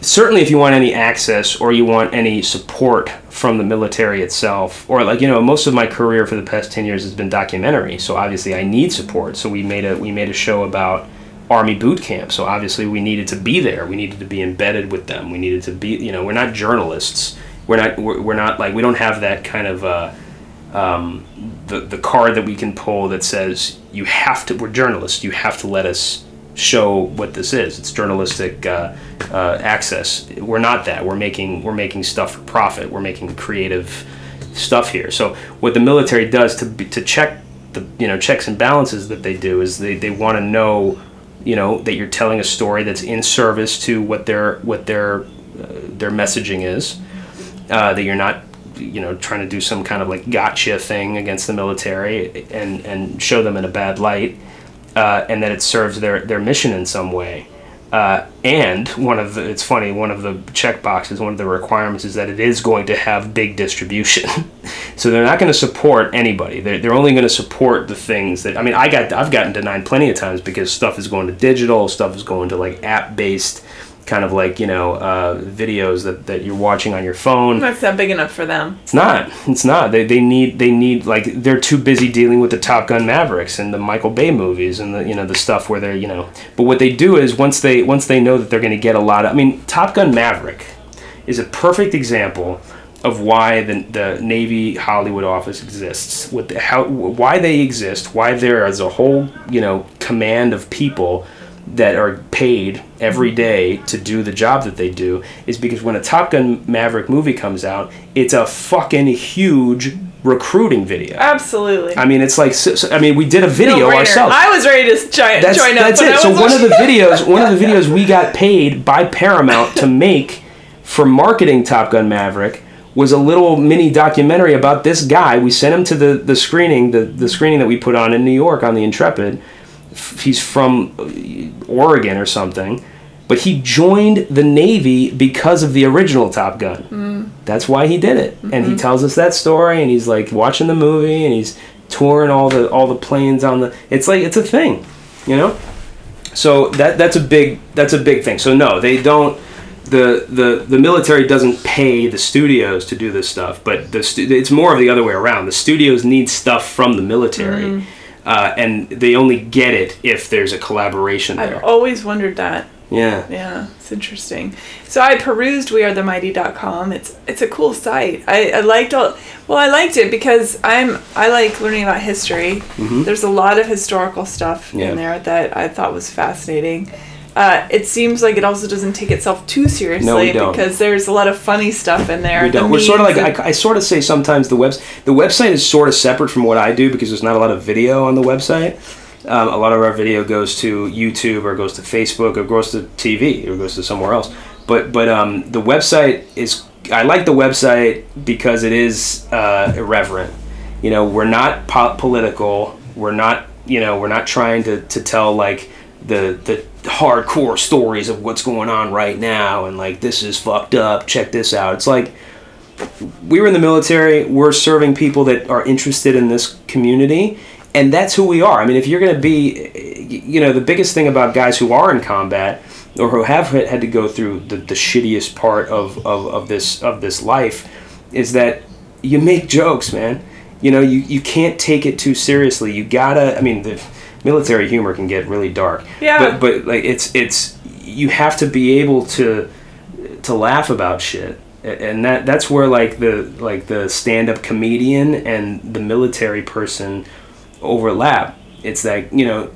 certainly if you want any access or you want any support from the military itself or like you know most of my career for the past 10 years has been documentary so obviously i need support so we made a we made a show about army boot camp so obviously we needed to be there we needed to be embedded with them we needed to be you know we're not journalists we're not we're, we're not like we don't have that kind of uh um, the the card that we can pull that says you have to. We're journalists. You have to let us show what this is. It's journalistic uh, uh, access. We're not that. We're making we're making stuff for profit. We're making creative stuff here. So what the military does to to check the you know checks and balances that they do is they, they want to know you know that you're telling a story that's in service to what their what their uh, their messaging is uh, that you're not you know trying to do some kind of like gotcha thing against the military and and show them in a bad light uh, and that it serves their their mission in some way uh, and one of the it's funny one of the check boxes one of the requirements is that it is going to have big distribution. So they're not going to support anybody. They're, they're only going to support the things that i mean i got i've gotten denied plenty of times because stuff is going to digital stuff is going to like app based kind of like you know uh, videos that, that you're watching on your phone That's not big enough for them. it's not. It's not. They, they need they need like they're too busy dealing with the Top Gun Mavericks and the Michael Bay movies and the you know the stuff where they're you know. But what they do is once they once they know that they're going to get a lot of. I mean, Top Gun Maverick is a perfect example of why the, the Navy Hollywood office exists. What the, how why they exist. Why there is a whole you know command of people that are paid every mm-hmm. day to do the job that they do is because when a Top Gun Maverick movie comes out, it's a fucking huge recruiting video. Absolutely. I mean, it's like so, so- I mean, we did a video No-brainer. ourselves. I was ready to join, That's, join up. that's it. So one of the videos, one of the videos we got paid by Paramount to make for marketing Top Gun Maverick was a little mini documentary about this guy. We sent him to the, the screening, the, the screening that we put on in New York on the Intrepid. He's from Oregon or something, but he joined the Navy because of the original Top Gun. Mm. That's why he did it, and he mm-hmm. tells us that story. And he's like watching the movie, and he's touring all the all the planes on the. It's like it's a thing, you know. So that that's a big that's a big thing. So no, they don't. The, the the military doesn't pay the studios to do this stuff, but the stu- it's more of the other way around. The studios need stuff from the military, mm. Uh, and they only get it if there's a collaboration there. I've always wondered that. Yeah. Yeah, it's interesting. So I perused wearethemighty.com. It's it's a cool site. I, I liked all well, I liked it because I'm I like learning about history. There's a lot of historical stuff Mm-hmm. Yeah. in there that I thought was fascinating. Uh, it seems like it also doesn't take itself too seriously don't. because there's a lot of funny stuff in there. We The don't. We're sort of like I, I sort of say sometimes the webs the website is sort of separate from what I do because there's not a lot of video on the website. Um, a lot of our video goes to YouTube or goes to Facebook or goes to TV or goes to somewhere else. But but um, the website is I like the website because it is uh, irreverent. You know, we're not po- political. We're not you know we're not trying to, to tell like the the hardcore stories of what's going on right now and like this is fucked up. Check this out. It's like we were in the military. We're serving people that are interested in this community, and that's who we are. I mean, if you're going to be, you know, the biggest thing about guys who are in combat or who have had to go through the, the shittiest part of, of, of this of this life is that you make jokes, man. You know, you, you can't take it too seriously. You gotta. I mean, the military humor can get really dark. Yeah. But but like it's it's you have to be able to to laugh about shit and that that's where like the like the stand-up comedian and the military person overlap it's like you know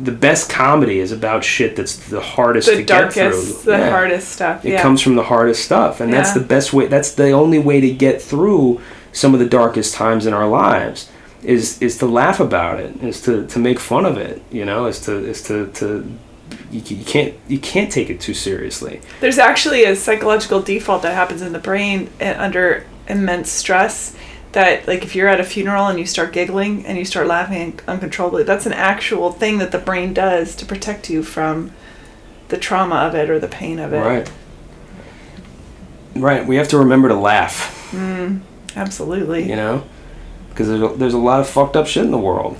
the best comedy is about shit that's the hardest the to darkest, get through the Yeah. hardest stuff. it yeah. comes from the hardest stuff and that's the best way that's the only way to get through some of the darkest times in our lives is is to laugh about it is to, to make fun of it you know is to is to, to you, you can't you can't take it too seriously There's actually a psychological default that happens in the brain uh, under immense stress. That like if you're at a funeral and you start giggling and you start laughing uncontrollably, that's an actual thing that the brain does to protect you from the trauma of it or the pain of it. Right. Right. We have to remember to laugh, Absolutely. you know, because there's a, there's a lot of fucked up shit in the world,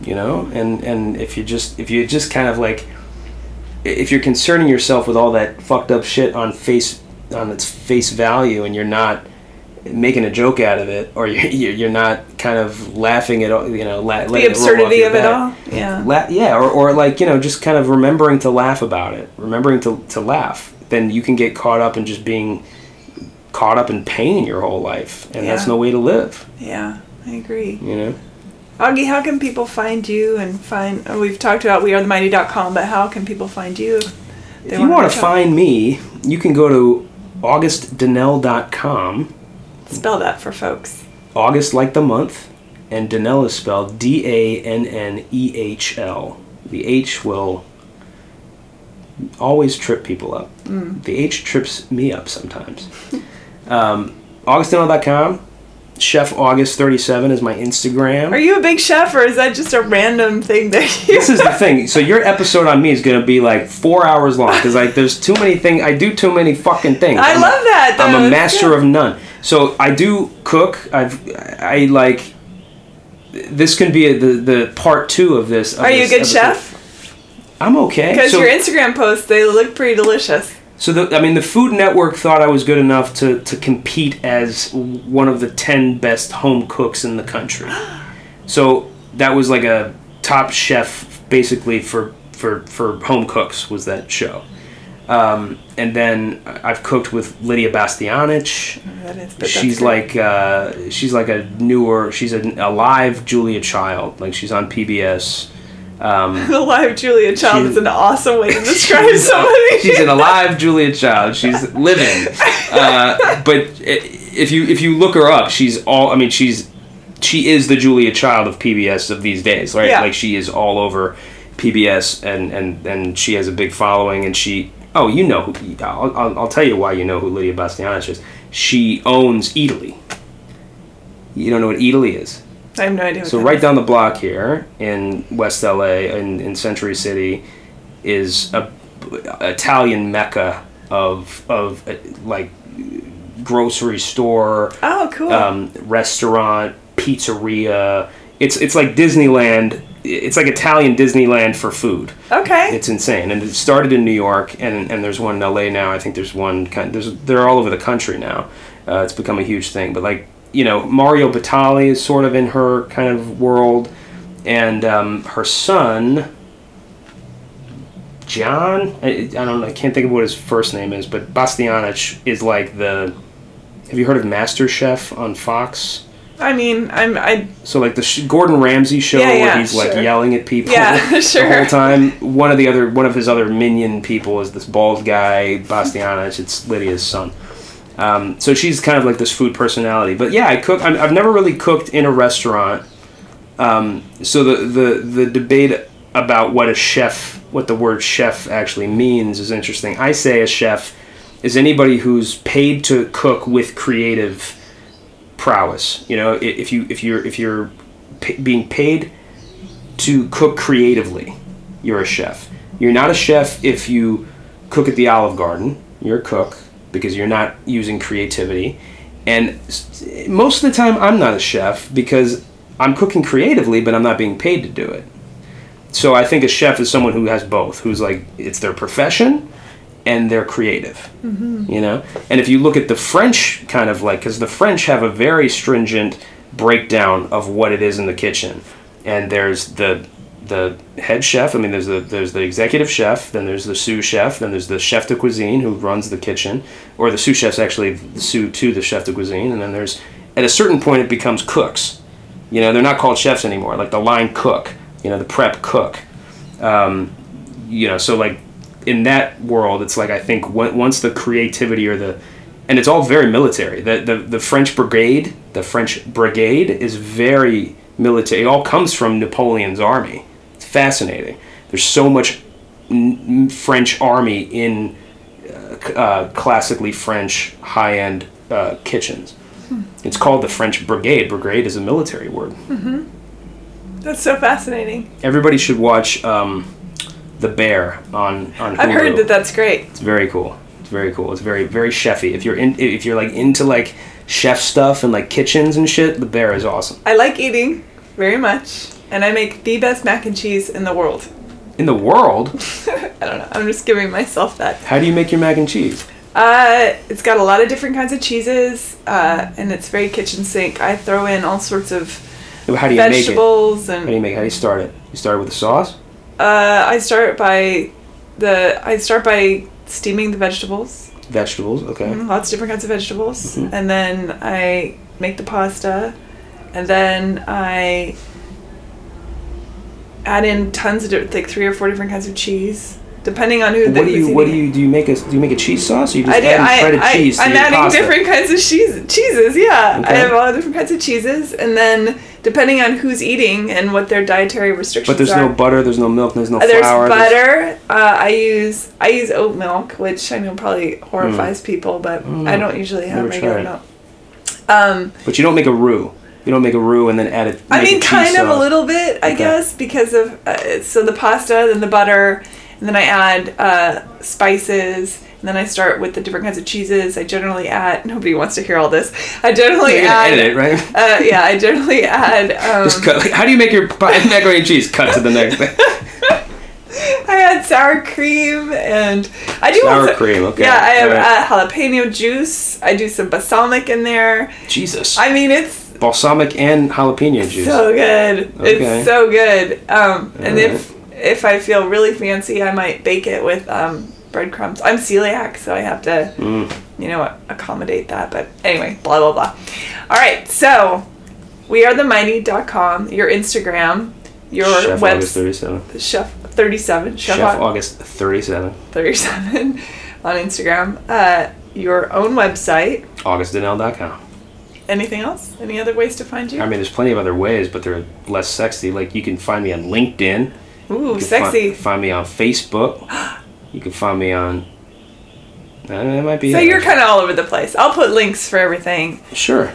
you know, and and if you just if you just kind of like if you're concerning yourself with all that fucked up shit on face on its face value and you're not making a joke out of it or you're, you're not kind of laughing at all you know la- the letting it absurdity of it all. Yeah. La- yeah, or, or like you know, just kind of remembering to laugh about it, remembering to, to laugh. Then you can get caught up in just being caught up in pain your whole life, and that's no way to live. Yeah, I agree. You know, Augie, how can people find you and find? Oh, we've talked about wearethemighty.com, but how can people find you? if you want to find me, you can go to augustdannehl.com. spell that for folks. August like the month, and Dannehl is spelled D A N N E H L. The H will always trip people up. The H trips me up sometimes. um. Chef August thirty seven is my Instagram. Are you a big chef, or is that just a random thing that you? this is the thing. So your episode on me is gonna be like four hours long because like there's too many things. I do too many fucking things. I I'm a- love that. Though. I'm a master good. of none. So I do cook. I've I like. This can be a, the the part two of this. of Are you a good episode. chef? I'm okay. Because so, your Instagram posts, they look pretty delicious. So the, I mean, the Food Network thought I was good enough to to compete as one of the ten best home cooks in the country. So that was like a top chef, basically for for for home cooks was that show. Um, and then I've cooked with Lydia Bastianich. That is, she's good. like uh, she's like a newer she's a, a live Julia Child like she's on PBS um, the live Julia Child is an awesome way to describe somebody. she's an alive Julia Child she's living uh, but if you if you look her up she's all I mean she's she is the Julia Child of PBS of these days, right? Yeah. Like she is all over PBS, and and and she has a big following, and she. Oh, you know who? I'll, I'll, I'll tell you why you know who Lydia Bastianich is. She owns Eataly. You don't know what Eataly is? I have no idea. What So right is. down the block here in West LA, in, in Century City, is a Italian mecca of of uh, like grocery store, Oh, cool. um, restaurant, pizzeria. It's it's like Disneyland. It's like Italian Disneyland for food. okay. It's insane, and it started in New York, and, and there's one in LA now. I think there's one kind. There's they're all over the country now. Uh, it's become a huge thing. But like you know, Mario Batali is sort of in her kind of world, and um, her son, John. I, I don't know. I can't think of what his first name is, but Bastianich is like the. Have you heard of Master Chef on Fox? I mean, I'm. I. So like the sh- Gordon Ramsay show Yeah, where yeah, he's like yelling at people Yeah, the sure. whole time. One of the other one of his other minion people is this bald guy Bastianich. It's Lydia's son. Um, so she's kind of like this food personality. But yeah, I cook. I'm, I've never really cooked in a restaurant. Um, so the, the the debate about what a chef, what the word chef actually means, is interesting. I say a chef is anybody who's paid to cook with creative prowess. You know, if you if you're if you're pa being paid to cook creatively, you're a chef. You're not a chef if you cook at the Olive Garden. You're a cook because you're not using creativity. And most of the time, I'm not a chef because I'm cooking creatively, but I'm not being paid to do it. So I think a chef is someone who has both, who's like it's their profession and they're creative. Mm-hmm. You know, and if you look at the French kind of like, because the French have a very stringent breakdown of what it is in the kitchen, and there's the the head chef. I mean, there's the there's the executive chef, then there's the sous chef, then there's the chef de cuisine who runs the kitchen, or the sous chef's actually sous to the chef de cuisine, and then there's at a certain point it becomes cooks. You know, they're not called chefs anymore. Like the line cook, you know, the prep cook. Um, you know, so like in that world, it's like I think once the creativity or the and it's all very military. The, the the French brigade, the French brigade is very military. It all comes from Napoleon's army. Fascinating. There's so much n- French army in uh, uh, classically French high-end uh, kitchens. It's called the French brigade. Brigade is a military word. That's so fascinating. Everybody should watch um, The Bear on on. I've heard that that's great. It's very cool. It's very cool. It's very very chefy. If you're in, if you're like into like chef stuff and like kitchens and shit, The Bear is awesome. I like eating very much, and I make the best mac and cheese in the world. In the world, I don't know. I'm just giving myself that. how do you make your mac and cheese? Uh, it's got a lot of different kinds of cheeses, uh, and it's very kitchen sink. I throw in all sorts of How do you make it? vegetables How do and you make? it? How do you start it? You start with the sauce. uh, I start by the I start by steaming the vegetables. Vegetables. Okay. Mhm, Lots of different kinds of vegetables, Mhm. and then I make the pasta, and then I add in tons of di- like three or four different kinds of cheese, depending on who. What do you What do you do? You make a Do you make a cheese sauce? Or you just I do. add I, shredded I, cheese to I'm adding pasta? different kinds of cheese, cheeses. Yeah, Okay. I have all different kinds of cheeses, and then depending on who's eating and what their dietary restrictions But there's are. no butter. There's no milk. There's no Uh, There's flour. butter. Uh, I use I use oat milk, which I know probably horrifies people, but Mm. I don't usually have Never regular milk. Um, But you don't make a roux. You don't make a roux and then add it. I mean, kind of a little bit, I Okay. guess, because of uh, so the pasta, then the butter, and then I add uh, spices, and then I start with the different kinds of cheeses. I generally add. Nobody wants to hear all this. I generally You're add. edit it, right? Uh, yeah, I generally add. Um, Just cut. Like, how do you make your macaroni and cheese? Cut to the next thing. I add sour cream and I do Sour cream, okay. Yeah, I have Alright. uh, jalapeno juice. I do some balsamic in there. Jesus. I mean, it's Balsamic and jalapeno juice. so good. Okay. It's so good. Um, and Alright. if if I feel really fancy, I might bake it with um, breadcrumbs. I'm celiac, so I have to, Mm. you know, accommodate that. But anyway, blah blah blah. All right, so we are the mighty.com, your Instagram, your Chef August website, 37. chef 37, chef, Chef August 37. 37 on Instagram, uh, your own website, AugustDannehl.com. anything else? Any other ways to find you? I mean, there's plenty of other ways, but they're less sexy. Like you can find me on LinkedIn. Ooh, You can sexy. Fi- find me on Facebook. you can find me on. Uh, that might be. so you're kind of all over the place. I'll put links for everything. sure.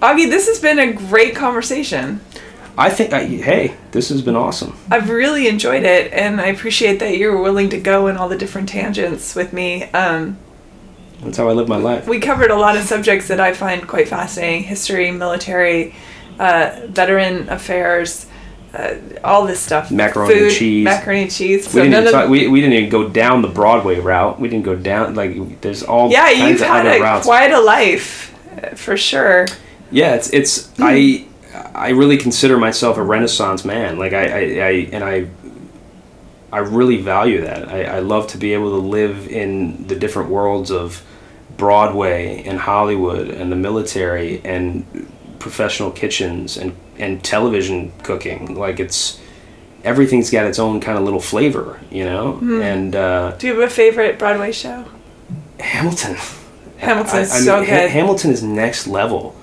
Augie, this has been a great conversation. I think. I, hey, this has been awesome. I've really enjoyed it, and I appreciate that you're willing to go in all the different tangents with me. Um, That's how I live my life. we covered a lot of subjects that I find quite fascinating history, military, uh, veteran affairs, uh, all this stuff. Macaroni and cheese. Macaroni and cheese. We So didn't, none even talk, we, we didn't even go down the Broadway route. We didn't go down like there's all yeah, kinds you've of had other a, routes. quite a life, for sure. Yeah, it's it's I I really consider myself a Renaissance man. Like I, I, I and I I really value that. I, I love to be able to live in the different worlds of Broadway and Hollywood and the military and professional kitchens and, and television cooking. Like it's everything's got its own kind of little flavor, you know? And uh, Do you have a favorite Broadway show? Hamilton. Hamilton's I- I mean, so Ha- good. Hamilton is next level.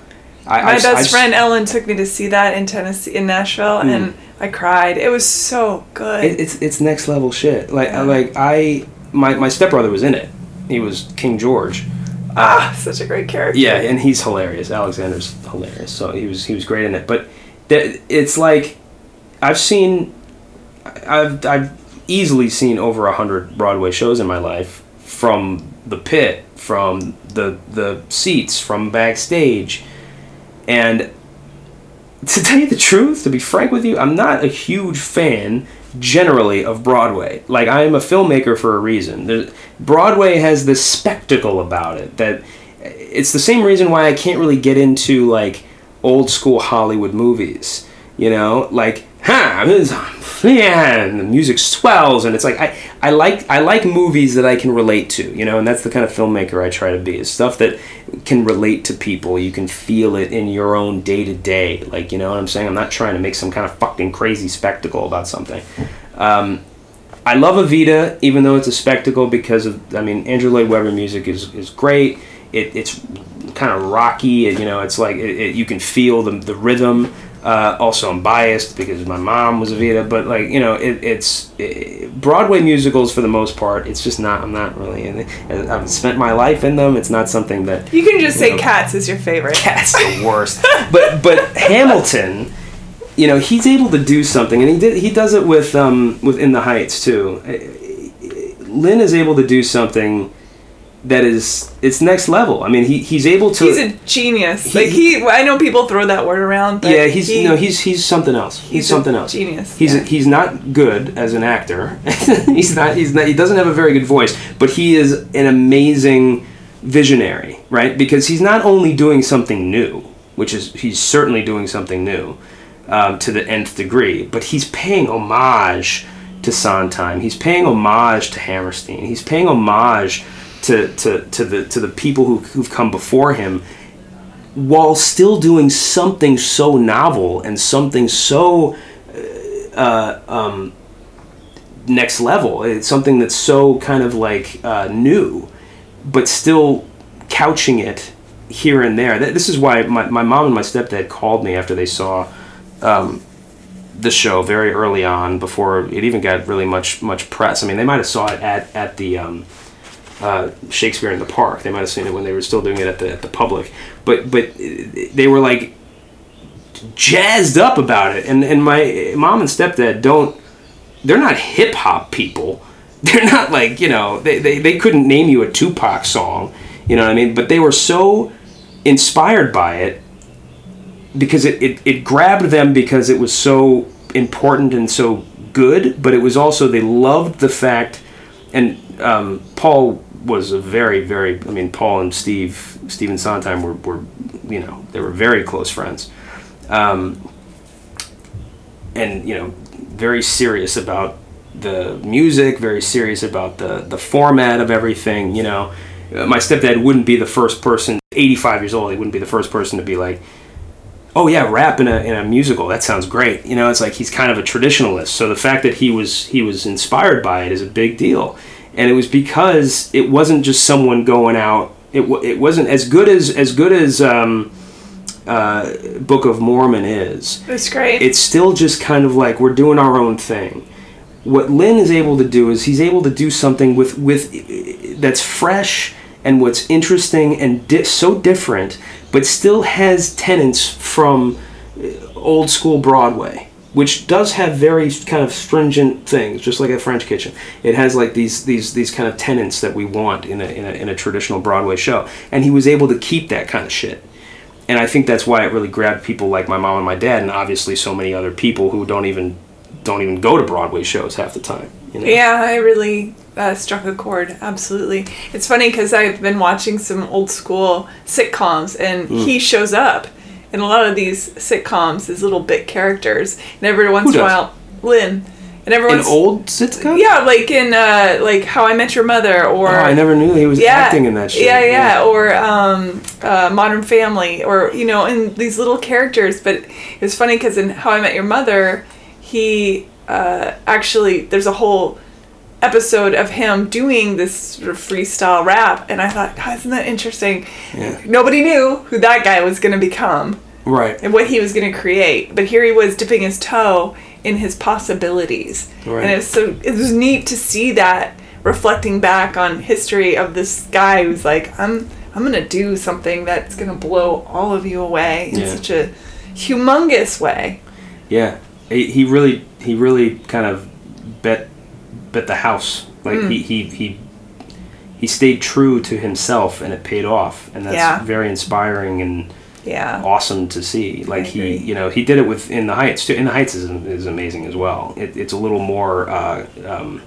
I, My I've- best I've- friend Ellen took me to see that in Tennessee, in Nashville, Hmm. and I cried. It was so good. It, it's it's next level shit. Like Yeah. like I my my stepbrother was in it. He was King George. Ah, such a great character. Yeah, and he's hilarious. Alexander's hilarious. So he was he was great in it. But th- it's like I've seen I've I've easily seen over a hundred Broadway shows in my life from the pit, from the the seats, from backstage, and to tell you the truth, to be frank with you, I'm not a huge fan generally of Broadway. Like I am a filmmaker for a reason. There's, Broadway has this spectacle about it that it's the same reason why I can't really get into like old school Hollywood movies. You know, like huh, and the music swells, and it's like I, I like I like movies that I can relate to. You know, and that's the kind of filmmaker I try to be. Is stuff that can relate to people. You can feel it in your own day to day. Like you know what I'm saying. I'm not trying to make some kind of fucking crazy spectacle about something. Um, I love Evita, even though it's a spectacle because of I mean Andrew Lloyd Webber music is, is great. It, it's kind of rocky. You know, it's like it, it, you can feel the the rhythm. Uh, also, I'm biased because my mom was Evita, but like you know, it, it's it, Broadway musicals for the most part. It's just not. I'm not really in it. I've spent my life in them. It's not something that You can just You say know. Cats is your favorite. Cat's the worst. but but Hamilton, you know, he's able to do something, and he did. He does it with um with In the Heights too. Lin is able to do something that is it's next level. I mean, he he's able to. He's a genius. He- like he, I know people throw that word around. But yeah, he's he, no, he's he's something else. He's, he's a something else. Genius. He's yeah. he's not good as an actor. he's not he's not he doesn't have a very good voice, but he is an amazing visionary, right? Because he's not only doing something new, which is he's certainly doing something new um, to the nth degree, but he's paying homage to Sondheim. He's paying homage to Hammerstein. He's paying homage to, to, to the to the people who, who've come before him while still doing something so novel and something so uh, um, next level. It's something that's so kind of like uh, new, but still couching it here and there. This is why my, my mom and my stepdad called me after they saw um, the show very early on before it even got really much much press. I mean, they might have saw it at at the um, uh, Shakespeare in the Park. They might have seen it when they were still doing it at the at the public. But but they were like jazzed up about it. And and my mom and stepdad don't. They're not hip hop people. They're not like you know they, they they couldn't name you a Tupac song. You know what I mean? But they were so inspired by it because it, it, it grabbed them because it was so important and so good, but it was also they loved the fact, and um, Paul was a very very I mean Paul and Steve Stephen Sondheim were, were you know they were very close friends, um, and you know very serious about the music, very serious about the the format of everything. You know, Uh, my stepdad wouldn't be the first person. 85 years old, he wouldn't be the first person to be like, oh yeah, rap in a, in a musical. That sounds great. You know, it's like he's kind of a traditionalist. So the fact that he was he was inspired by it is a big deal, and it was because it wasn't just someone going out. It, wa- it wasn't as good as as good as um, uh, Book of Mormon is. It's great. It's still just kind of like we're doing our own thing. What Lin is able to do is he's able to do something with with that's fresh and what's interesting and di- so different, but still has tenants from uh, old school Broadway, which does have very kind of stringent things, just like a French Kitchen. It has like these these these kind of tenants that we want in a in a, in a traditional Broadway show, and he was able to keep that kind of shit. And I think that's why it really grabbed people like my mom and my dad, and obviously so many other people who don't even don't even go to Broadway shows half the time. You know? Yeah, I really uh, struck a chord. Absolutely. It's funny because I've been watching some old school sitcoms, and Mm. he shows up in a lot of these sitcoms as little bit characters. And every once in a while, Lin. And every An once, old sitcom? yeah, like in uh, like How I Met Your Mother, or Oh, I never knew he was yeah, acting in that shit. Yeah, yeah, or um, uh, Modern Family, or you know, in these little characters. But it was funny because in How I Met Your Mother, he uh, actually there's a whole episode of him doing this sort of freestyle rap, and I thought, God, isn't that interesting? Yeah. Nobody knew who that guy was going to become Right. and what he was going to create, but here he was dipping his toe in his possibilities, Right. and it was so it was neat to see that reflecting back on history of this guy who's like, I'm I'm gonna do something that's gonna blow all of you away in Yeah. such a humongous way. Yeah. He, he really he really kind of bet bet the house. Like Mm. he, he he he stayed true to himself and it paid off. And that's Yeah. very inspiring and Yeah. awesome to see. Like he, you know, he did it with In the Heights too. In the Heights is, is amazing as well. It, it's a little more uh, um,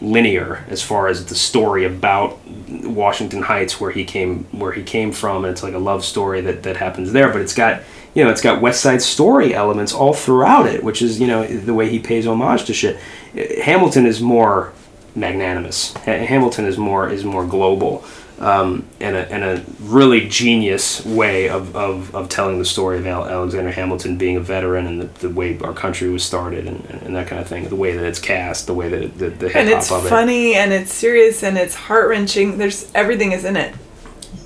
linear as far as the story about Washington Heights, where he came, where he came from, and it's like a love story that that happens there. But it's got, you know, it's got West Side Story elements all throughout it, which is, you know, the way he pays homage to shit. Hamilton is more magnanimous. Ha- Hamilton is more is more global, um, and a and a really genius way of, of, of telling the story of Al- Alexander Hamilton being a veteran and the, the way our country was started and, and that kind of thing. The way that it's cast, the way that it, the, the hip And it's hop of it. funny and it's serious and it's heart wrenching. There's everything is in it.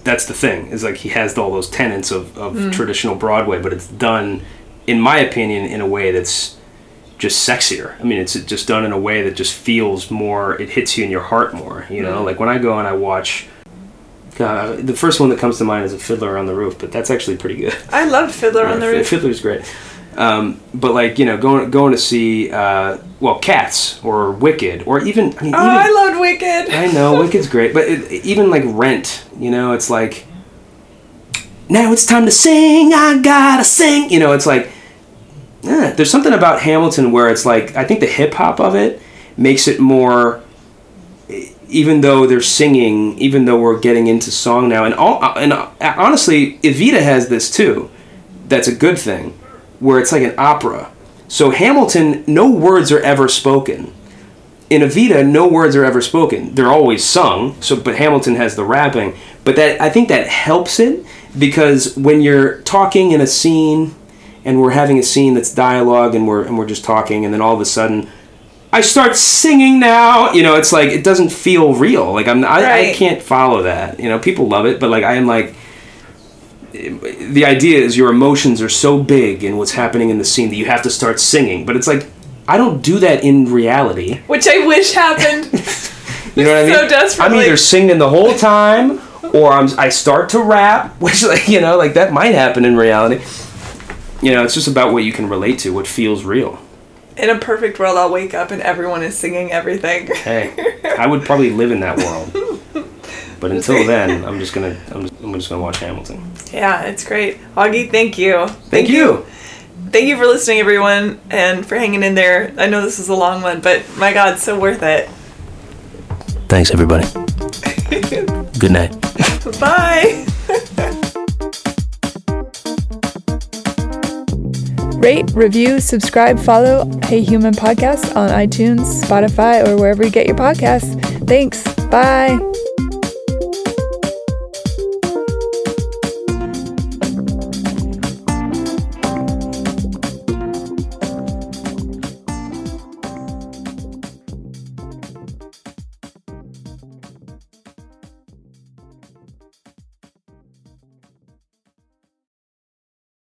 That's the thing. Is like he has all those tenets of, of Mm. traditional Broadway, but it's done, in my opinion, in a way that's just sexier. I mean, it's just done in a way that just feels more. It hits you in your heart more. You know, Mm. like when I go and I watch. God, the first one that comes to mind is a Fiddler on the Roof, but that's actually pretty good. I loved Fiddler on the Roof. Fiddler's great. Um, but like you know, going going to see uh, well, Cats or Wicked or even I mean, Oh, even, I loved Wicked. I know Wicked's great, but it, even like Rent, you know, it's like now it's time to sing. I gotta sing. You know, it's like eh, there's something about Hamilton where it's like I think the hip hop of it makes it more. Even though they're singing, even though we're getting into song now, and all, and uh, honestly, Evita has this too. That's a good thing, where it's like an opera. So Hamilton, no words are ever spoken in Evita, no words are ever spoken. They're always sung. So, but Hamilton has the rapping. But that I think that helps it because when you're talking in a scene, and we're having a scene that's dialogue, and we're and we're just talking, and then all of a sudden, I start singing now. You know, it's like it doesn't feel real. Like I'm, I, I can't follow that. You know, people love it, but like I am like. The idea is your emotions are so big in what's happening in the scene that you have to start singing. But it's like I don't do that in reality. Which I wish happened. You know what I mean? So desperately. I'm either singing the whole time or I'm I start to rap, which like you know like that might happen in reality. You know, it's just about what you can relate to, what feels real. in a perfect world, I'll wake up and everyone is singing everything. Hey, I would probably live in that world. But until then, I'm just gonna I'm just, I'm just gonna watch Hamilton. yeah, it's great. Augie, thank you. Thank, you. Thank you for listening, everyone, and for hanging in there. I know this is a long one, but my God, so worth it. Thanks everybody. Good night. Bye. Rate, review, subscribe, follow Hey Human Podcast on iTunes, Spotify, or wherever you get your podcasts. Thanks. Bye.